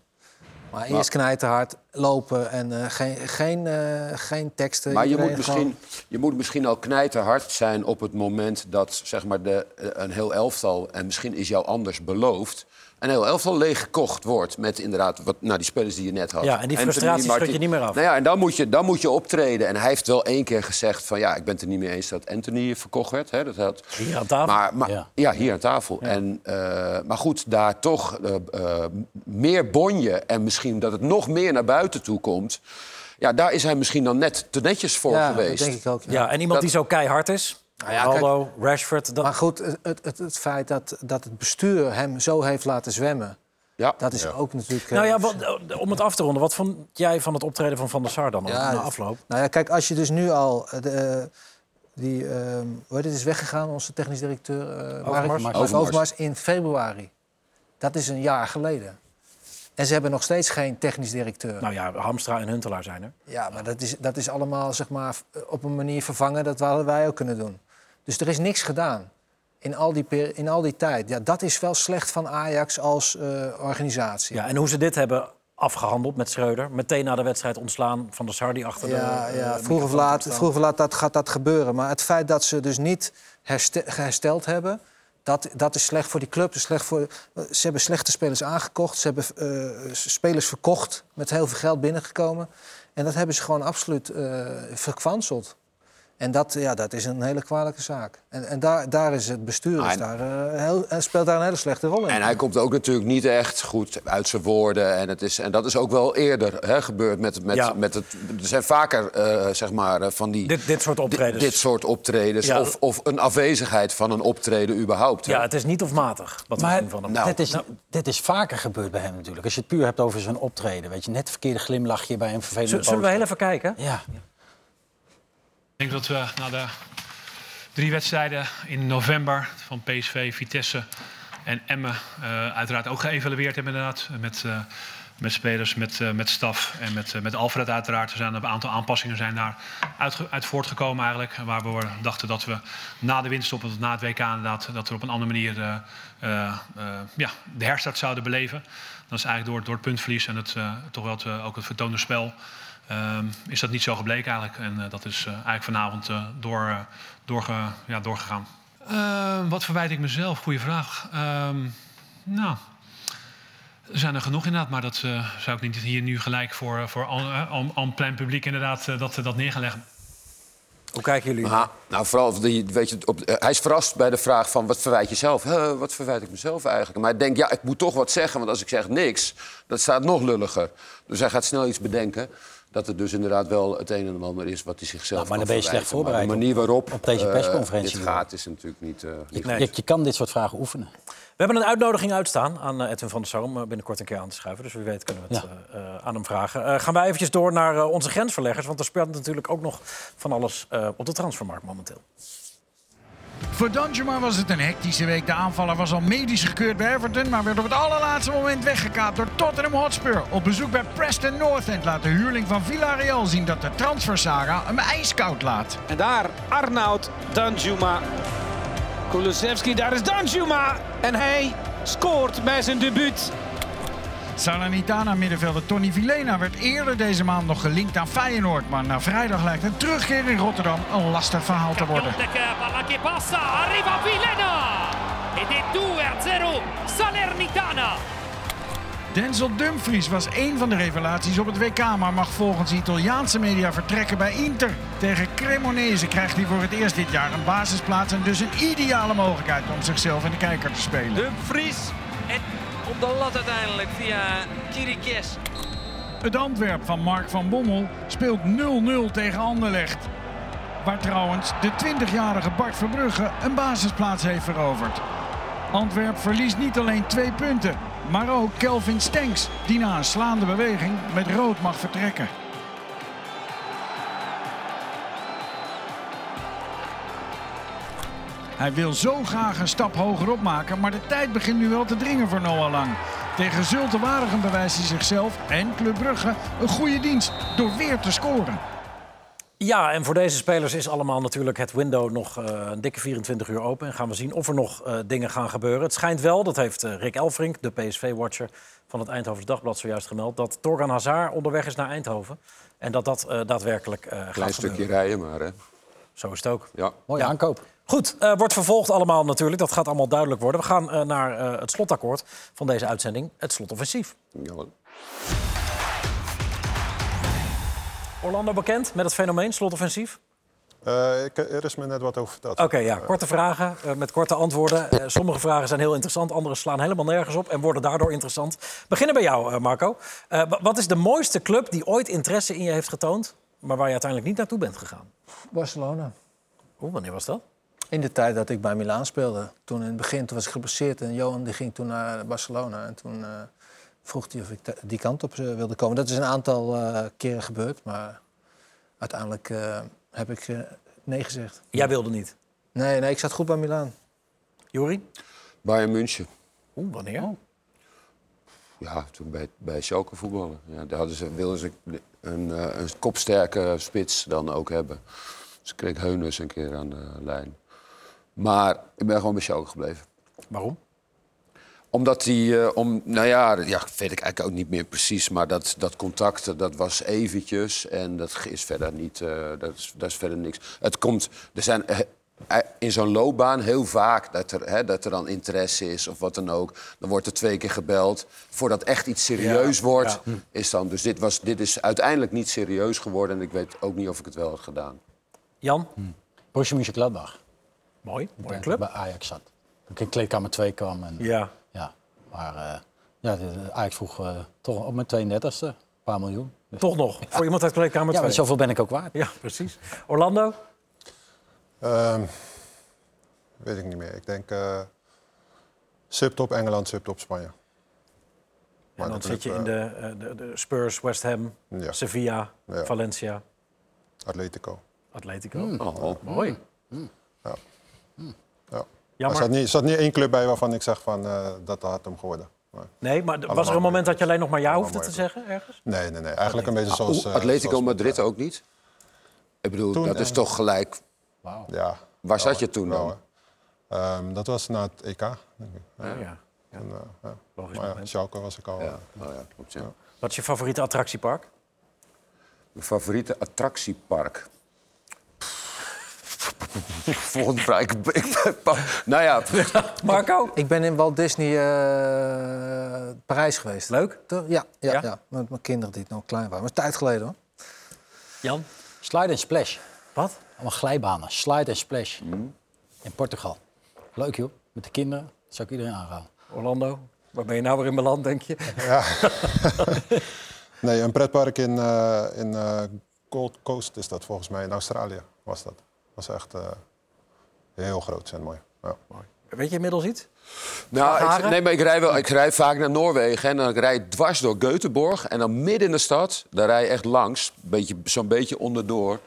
Maar eerst knijterhard, lopen en eh, geen, geen, eh, geen teksten. Maar je moet, gewoon- misschien, je moet misschien al knijterhard zijn op het moment dat zeg maar, de, eh, een heel elftal... en misschien is jou anders beloofd... een heel elftal leeggekocht wordt met inderdaad wat, nou, die spelers die je net had. Ja, en die Anthony, frustratie schud Martin- je niet meer af. Nou ja, en dan moet, je, dan moet je optreden. En hij heeft wel één keer gezegd van... ja, ik ben het er niet mee eens dat Anthony verkocht werd. Hè, dat had, Hier aan tafel. Maar, maar, ja. Ja. hier aan tafel. En, eh, maar goed, daar toch eh, eh, meer bonje en misschien dat het nog meer naar buiten toe komt. Ja, daar is hij misschien dan net te netjes voor ja, geweest. dat denk ik ook. Ja. Ja, en iemand Dat- die zo keihard is. Nou ja, Ronaldo, Rashford. Dat... Maar goed, het, het, het, feit dat, dat het bestuur hem zo heeft laten zwemmen... Ja. dat is ook natuurlijk... eh, Nou ja, wat, om het af te ronden, wat vond jij van het optreden van Van der Sar dan Ja, na afloop? Nou ja, kijk, als je dus nu al... eh, De, eh, die, ehm hoe heet het, is weggegaan, onze technisch directeur... eh, Overmars. Mark Overmars. Overmars in februari. Dat is een jaar geleden. En ze hebben nog steeds geen technisch directeur. Nou ja, Hamstra en Huntelaar zijn er. Ja, maar dat is, dat is allemaal zeg maar, op een manier vervangen. Dat hadden wij ook kunnen doen. Dus er is niks gedaan in al die, in al die tijd. Ja, dat is wel slecht van Ajax als eh, organisatie. Ja, en hoe ze dit hebben afgehandeld met Schreuder. Meteen na de wedstrijd ontslaan van de Sar die achter Ja, de... ja, de vroeg of laat, vroeg of laat dat, gaat dat gebeuren. Maar het feit dat ze dus niet herste- hersteld hebben... Dat, dat is slecht voor die club. is slecht voor, ze hebben slechte spelers aangekocht. Ze hebben eh, spelers verkocht met heel veel geld binnengekomen. En dat hebben ze gewoon absoluut eh verkwanseld. En dat, ja, dat is een hele kwalijke zaak. En, en daar, daar is het bestuur Ah, en- daar, eh, heel, en speelt daar een hele slechte rol in. En hij komt ook natuurlijk niet echt goed uit zijn woorden. En, het is, en dat is ook wel eerder hè, gebeurd met, met, Ja. met het... Er zijn vaker eh, zeg maar, eh, van die... Dit, dit soort optredens. dit soort optredens. Ja. Of, of een afwezigheid van een optreden überhaupt. hè. Ja, het is niet of matig wat we Maar zien van hem. Nou, dit, is, dit is vaker gebeurd bij hem natuurlijk. Als je het puur hebt over zijn optreden. Weet je, net verkeerde glimlachje bij een vervelende Zullen zullen we heel even kijken? Ja. Ik denk dat we na de drie wedstrijden in november van PSV, Vitesse en Emmen eh, uiteraard ook geëvalueerd hebben inderdaad. Met, eh, met spelers, met, eh, met staf en met, met Alfred uiteraard. Er zijn een aantal aanpassingen zijn daar uit, voortgekomen eigenlijk. Waar we dachten dat we na de of na het WK inderdaad, dat we op een andere manier ja, de herstart zouden beleven. Dat is eigenlijk door, door het puntverlies en het, toch wel het, ook het vertoonde spel. Ehm, is dat niet zo gebleken eigenlijk. En eh, dat is eh, eigenlijk vanavond eh, door, doorge, ja, doorgegaan. Ehm, wat verwijt ik mezelf? Goeie vraag. Ehm, nou, er zijn er genoeg inderdaad, maar dat eh, zou ik niet hier nu gelijk voor, voor al, al, al plein publiek inderdaad eh, dat, dat neer gaan leggen. Hoe kijken jullie? Ah, nou, vooral, die, weet je, op, hij is verrast bij de vraag van wat verwijt je zelf? Huh, wat verwijt ik mezelf eigenlijk? Maar ik denk, ja, ik moet toch wat zeggen, want als ik zeg niks, dat staat nog lulliger. Dus hij gaat snel iets bedenken. Dat het dus inderdaad wel het een en ander is wat hij zichzelf Nou, maar dan ben je slecht voorbereid de op- manier waarop op deze eh, persconferentie. dit gaat is natuurlijk niet... eh, niet Nee. Je, je kan dit soort vragen oefenen. We hebben een uitnodiging uitstaan aan eh, Edwin van der Sar om binnenkort een keer aan te schuiven. Dus wie weet kunnen we het aan hem vragen. Eh, gaan wij eventjes door naar onze grensverleggers. Want er speelt natuurlijk ook nog van alles eh, op de transfermarkt momenteel. Voor Danjuma was het een hectische week. De aanvaller was al medisch gekeurd bij Everton, maar werd op het allerlaatste moment weggekaapt door Tottenham Hotspur. Op bezoek bij Preston North End laat de huurling van Villarreal zien dat de transfersaga hem ijskoud laat. En daar Arnoud Danjuma. Kulusevski, daar is Danjuma. En hij scoort bij zijn debuut. Salernitana middenvelder Tony Vilena werd eerder deze maand nog gelinkt aan Feyenoord, maar na vrijdag lijkt een terugkeer in Rotterdam een lastig verhaal te worden. arriva Vilena ed è 2-0 Salernitana. Denzel Dumfries was één van de revelaties op het WK, maar mag volgens Italiaanse media vertrekken bij Inter. Tegen Cremonese krijgt hij voor het eerst dit jaar een basisplaats en dus een ideale mogelijkheid om zichzelf in de kijker te spelen. Dumfries. En op de lat uiteindelijk via Kirikes. Het Antwerp van Mark van Bommel speelt 0-0 tegen Anderlecht. Waar trouwens de 20-jarige Bart Verbrugge een basisplaats heeft veroverd. Antwerp verliest niet alleen twee punten, maar ook Kelvin Stenks, die na een slaande beweging met rood mag vertrekken. Hij wil zo graag een stap hoger opmaken, maar de tijd begint nu wel te dringen voor Noah Lang. Tegen Zulte Waregem bewijst hij zichzelf en Club Brugge een goede dienst door weer te scoren. Ja, en voor deze spelers is allemaal natuurlijk het window nog eh, een dikke 24 uur open. En gaan we zien of er nog eh, dingen gaan gebeuren. Het schijnt wel, dat heeft eh, Rick Elfrink, de PSV-watcher van het Eindhovens Dagblad, zojuist gemeld... dat Torgan Hazard onderweg is naar Eindhoven. En dat dat eh, daadwerkelijk eh gaat Klein stukje gebeuren. rijden maar, hè. Zo is het ook. Ja. Mooie aankoop. Goed, eh, wordt vervolgd allemaal natuurlijk. Dat gaat allemaal duidelijk worden. We gaan eh, naar eh, het slotakkoord van deze uitzending. Het slotoffensief. Jawel. Orlando bekend met het fenomeen slotoffensief? Eh, ik, er is me net wat over verteld. Oké, ja, korte vragen met korte antwoorden. Eh, sommige vragen zijn heel interessant, andere slaan helemaal nergens op en worden daardoor interessant. Beginnen bij jou, eh, Marco. Eh, wa- wat is de mooiste club die ooit interesse in je heeft getoond, maar waar je uiteindelijk niet naartoe bent gegaan? Barcelona. Oeh, wanneer was dat? In de tijd dat ik bij Milaan speelde. Toen in het begin toen was ik geblesseerd en Johan die ging toen naar Barcelona. En toen eh, vroeg hij of ik die kant op eh, wilde komen. Dat is een aantal eh, keren gebeurd, maar uiteindelijk eh, heb ik nee gezegd. Jij wilde niet. Nee, nee, ik zat goed bij Milaan. Jori? Bayern München. Oeh, wanneer? Ja, toen bij, bij Schalke voetballen. Ja, daar hadden ze, wilden ze een, een kopsterke spits dan ook hebben. Dus ik kreeg Heunus een keer aan de lijn. Maar ik ben gewoon bij Schalke gebleven. Waarom? Omdat die, eh, om, nou ja, dat- ja, weet ik eigenlijk ook niet meer precies. Maar dat, dat contact, dat was eventjes. En dat is verder niet, eh, dat, is, dat is verder niks. Het komt, er zijn eh, in zo'n loopbaan heel vaak dat er, hè, dat er dan interesse is of wat dan ook. Dan wordt er twee keer gebeld. Voordat echt iets serieus Ja, wordt, ja. is dan... Dus dit, was, dit is uiteindelijk niet serieus geworden. En ik weet ook niet of ik het wel had gedaan. Jan? Borussia Mönchengladbach. Mooi, mooie Ik club. bij Ajax zat. Toen ik in kleedkamer 2 kwam. En, Ja. ja. Maar eh, ja, Ajax vroeg eh, toch op mijn 32e, een paar miljoen. Dus- Toch nog, voor iemand uit kleedkamer Ja, 2. maar zoveel ben ik ook waard. Ja, precies. Orlando? Ehm, weet ik niet meer. Ik denk eh, subtop Engeland, subtop Spanje. Maar En dan zit je in de, de, de Spurs, West Ham, Ja. Sevilla, Ja. Valencia, Atletico. Atletico. Hmm. Oh, Mooi. Ja. Ja. Jammer. Er zat, niet, er zat niet één club bij waarvan ik zeg van eh, dat had hem geworden. Maar- Nee, maar was er een moment dat je alleen nog maar ja hoefde te zeggen ergens? Nee, nee, nee. Eigenlijk een beetje zoals... Oeh, eh, Atletico zoals- Madrid ook niet? Ik bedoel, Toen, dat is eh, toch gelijk... Ja. Waar zat je toen wel, dan? Ehm, dat was na het EK, denk ik. Ja, ja. En, eh, ja. Logisch Maar ja. Schalke was ik al. Ja, oh ja, klopt, ja. Wat is je favoriete attractiepark? Mijn favoriete attractiepark. (laughs) Volgende vraag. Ik, ik, nou ja, (laughs) Marco? Ik ben in Walt Disney eh, Parijs geweest. Leuk? Toch? Ja, ja, Ja? ja? met mijn kinderen die nog klein waren. Maar is tijd geleden hoor. Jan? Slide en splash. Wat? Allemaal glijbanen. Slide en splash. In Portugal. Leuk joh. Met de kinderen. Dat zou ik iedereen aanraden. Orlando? Waar ben je nou weer in beland, denk je? (laughs) Ja. nee, een pretpark in, eh, in eh, Gold Coast is dat volgens mij. In Australië was dat. Was echt eh, heel groot en mooi. Ja. Weet je inmiddels iets? nou, ik, nee, maar ik rij, wel, ik rij vaak naar Noorwegen en dan rij ik dwars door Göteborg. En dan midden in de stad, daar rij je echt langs, beetje- zo'n beetje onderdoor.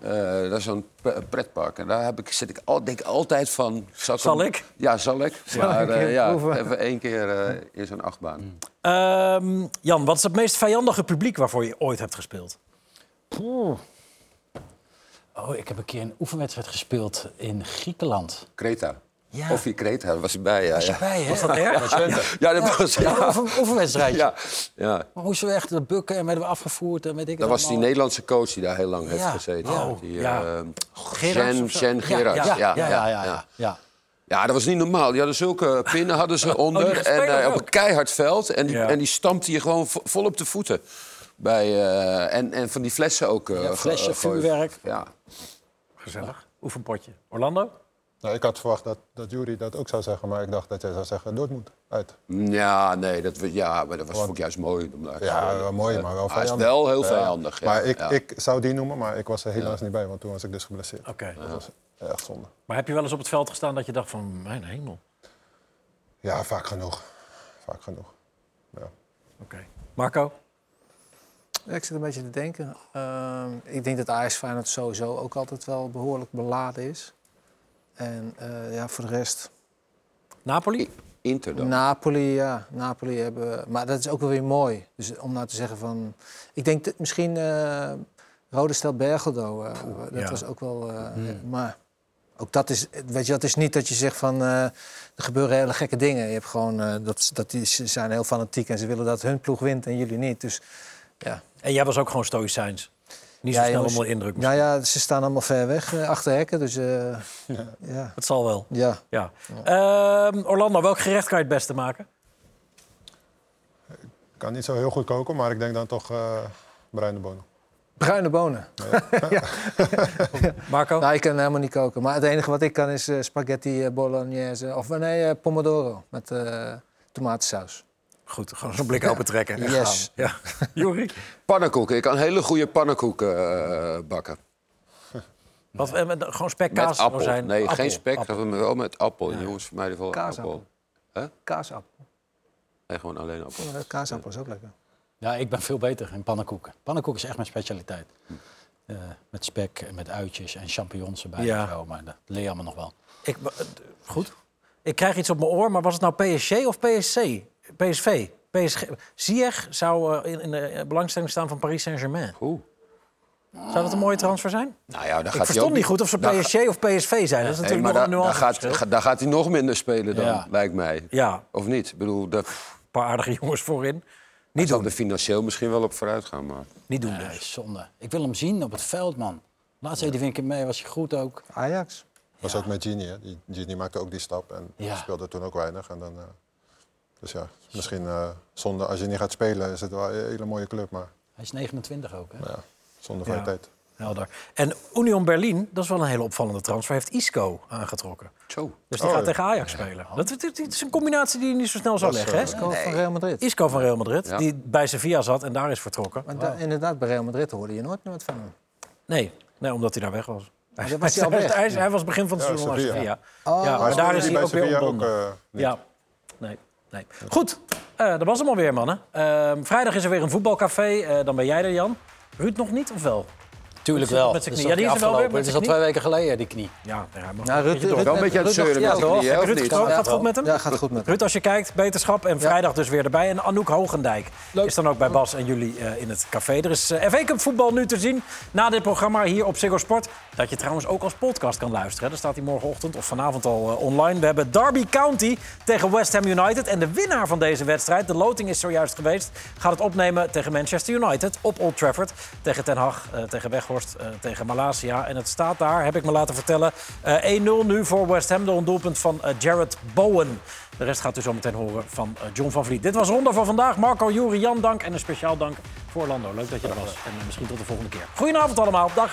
Eh dat is zo'n pre- pretpark. En daar heb ik, zit ik al, denk ik altijd van... Zal, Zal ik? Ja, zal ik. Zal maar ik eh, een ja, even één keer eh, in zo'n achtbaan. Ehm, Jan, wat is het meest vijandige publiek waarvoor je ooit hebt gespeeld? Poeh. Oh, ik heb een keer een oefenwedstrijd gespeeld in Griekenland. Kreta. Ja. Of je Kreta, daar was hij bij. Ja, Was je ja. bij, hè? Was dat erg? Ja, dat was... Ja, Ja, oefen- oefenwedstrijdje. ja, ja. Maar hoe ze echt de bukken en werden we afgevoerd en weet ik Dat was die. Nederlandse coach die daar heel lang heeft Ja. gezeten. Oh, die, ja. eh, Jen, zo? Jen Ja, ja, ja, ja, ja, ja, ja. Ja, dat was niet normaal. Die hadden zulke (laughs) pinnen hadden ze onder. die en eh, op een keihard veld. En die, Ja. en die stampte je gewoon vo- vol op de voeten. Bij, eh, en, en van die flessen ook. Ja, gooien. vuurwerk. Ja. Gezellig. Oefenpotje. Orlando? Nou, ik had verwacht dat, dat Jury dat ook zou zeggen, maar ik dacht dat jij zou zeggen Dortmund uit. Ja, nee, dat, we- ja, maar dat was ik juist mooi. om daar- Ja, wel mooi, maar wel Hij is vijandig. wel heel Ja. vijandig. ja, Maar ik, ja. ik zou die noemen, maar ik was er helaas niet bij, want toen was ik dus geblesseerd. Oké. Dat was echt zonde. Maar heb je wel eens op het veld gestaan dat je dacht van, mijn hemel. Ja, vaak genoeg. Vaak genoeg. Ja. Oké. Marco? Ja, ik zit een beetje te denken. Ehm, ik denk dat Ajax Feyenoord sowieso ook altijd wel behoorlijk beladen is. En eh, ja, voor de rest... Napoli? Inter dan. Napoli, ja. Napoli hebben... Maar dat is ook wel weer mooi. Dus om nou te zeggen van... Ik denk dat misschien eh Rode Stel Bergeldo, eh, dat ja. was ook wel... eh, Hmm. Maar ook dat is, weet je, dat is niet dat je zegt van... eh, er gebeuren hele gekke dingen. Je hebt gewoon... eh, dat, dat die, ze zijn heel fanatiek en ze willen dat hun ploeg wint en jullie niet. Dus ja... En jij was ook gewoon stoïcijns. Niet zo Ja, snel jongens. onder de indruk. Nou ja, ze staan allemaal ver weg eh, achter hekken. Dus eh, ja. Het zal wel. Ja. Ja. Ehm, Orlando, welk gerecht kan je het beste maken? Ik kan niet zo heel goed koken, maar ik denk dan toch eh bruine bonen. Bruine bonen. (laughs) Ja. (laughs) Marco? Nou, ik kan helemaal niet koken. Maar het enige wat ik kan is spaghetti bolognese. Of nee, eh, pomodoro met eh tomatensaus. Goed, gewoon zo'n blik open trekken. en Yes. gaan. Ja. (laughs) Juri? Pannenkoeken. Ik kan hele goede pannenkoeken eh, bakken. (laughs) Wat, eh, met, gewoon spek, Met kaas, appel. rozijn? Nee, Appel. geen spek, Appel. maar wel met appel. Jongens, voor mij wel Kaasappel. appel. Hè? Kaasappel. Nee, gewoon alleen appel. Oh, kaasappel is ook lekker. Ja, ik ben veel beter in pannenkoeken. Pannenkoeken is echt mijn specialiteit. Eh, met spek en met uitjes en champignons erbij Ja. en zo. Maar dat leer je allemaal nog wel. Ik, goed. Ik krijg iets op mijn oor, maar was het nou PSG of PSC? PSV? PSG. Ziyech zou eh, in, in de eh, belangstelling staan van Paris Saint-Germain. Oeh. Zou dat een mooie transfer zijn? Nou ja, ik gaat hij verstond niet goed of ze PSG of PSV zijn. Dat is natuurlijk maar nog een daar, daar, nuance. gaat, daar gaat hij nog minder spelen dan, Ja. lijkt mij. Ja, Of niet? Ik bedoel, daar een paar aardige jongens voorin. niet zal er financieel misschien wel op vooruit gaan. Maar... Niet doen Nee, dus. zonde. Ik wil hem zien op het veld, man. Laatst deed hij een keer mee, was hij goed ook. Ajax. was ook met Gini, hè. Die, Gini maakte ook die stap en Ja. speelde toen ook weinig. En dan, eh, dus ja, misschien eh zonde, als je niet gaat spelen is het wel een hele mooie club, maar Hij is 29 ook, hè? ja, zonde van Ja. je tijd. Helder. En Union Berlin, dat is wel een hele opvallende transfer, heeft Isco aangetrokken. Zo. Dus die Oh, gaat tegen Ajax spelen. Dat, dat- dat is een combinatie die je niet zo snel is, leggen. Hè? eh, Isco van Real Madrid. Isco van Real Madrid, Ja. die bij Sevilla zat en daar is vertrokken. Maar da- inderdaad, bij Real Madrid hoorde je nooit meer wat van hem. Nee, nee omdat hij daar weg was. Hij, was hij al (laughs) hij, weg. hij, hij was begin van het seizoen naar Sevilla. Sevilla. Oh, ja, maar daar is hij bij ook weer Sevilla ontbonden. ook, eh, niet? ja, Goed, eh, dat was hem alweer, mannen. Ehm, vrijdag is er weer een voetbalcafé. Eh, dan ben jij er, Jan. Ruud nog niet, of wel? Tuurlijk wel. met zijn. Ja, die is er wel weer met Het is al twee weken geleden, die knie. Ja, ja hij mag Nou, Ruud. Ruud, Wel een beetje aan het zeuren met knie, Ruud, gaat het goed met hem? Ja, gaat goed met hem. Ruud, als je kijkt, beterschap. En vrijdag dus weer erbij. En Anouk Hogendijk is dan ook bij Bas en jullie eh, in het café. Er is eh FA Cup voetbal nu te zien na dit programma hier op Ziggo Sport. Dat je trouwens ook als podcast kan luisteren. Dan staat hij morgenochtend of vanavond al eh, online. We hebben Derby County tegen West Ham United. En de winnaar van deze wedstrijd, de loting is zojuist geweest... gaat het opnemen tegen Manchester United op Old Trafford. Tegen Ten Hag, eh, tegen Weghorst, eh, tegen Malasia. En het staat daar, heb ik me laten vertellen, eh, 1-0 nu voor West Ham. Door een doelpunt van eh, Jared Bowen. De rest gaat u zo meteen horen van John van Vliet. Dit was Ronde voor vandaag. Marco, Juri, Jan, dank. En een speciaal dank voor Orlando. Leuk dat je er was. En misschien tot de volgende keer. Goedenavond allemaal. Dag.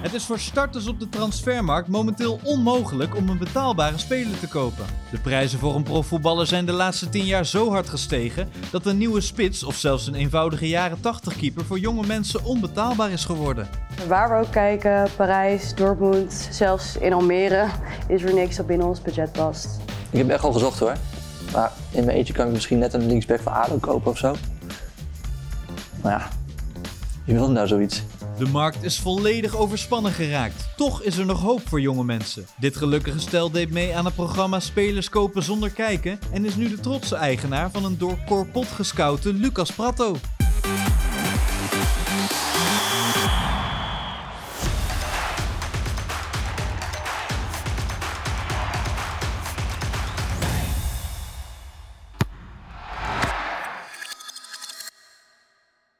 Het is voor starters op de transfermarkt momenteel onmogelijk om een betaalbare speler te kopen. De prijzen voor een profvoetballer zijn de laatste 10 jaar zo hard gestegen dat een nieuwe spits of zelfs een eenvoudige jaren 80 keeper voor jonge mensen onbetaalbaar is geworden. Waar we ook kijken, Parijs, Dortmund, zelfs in Almere, is er niks dat binnen ons budget past. Ik heb echt al gezocht hoor. Maar in mijn eentje kan ik misschien net een linksback van ADO kopen of zo. Maar ja, je wil nou zoiets. De markt is volledig overspannen geraakt. Toch is er nog hoop voor jonge mensen. Dit gelukkige stel deed mee aan het programma Spelers kopen zonder kijken en is nu de trotse eigenaar van een door Corpot gescoute Lucas Pratto.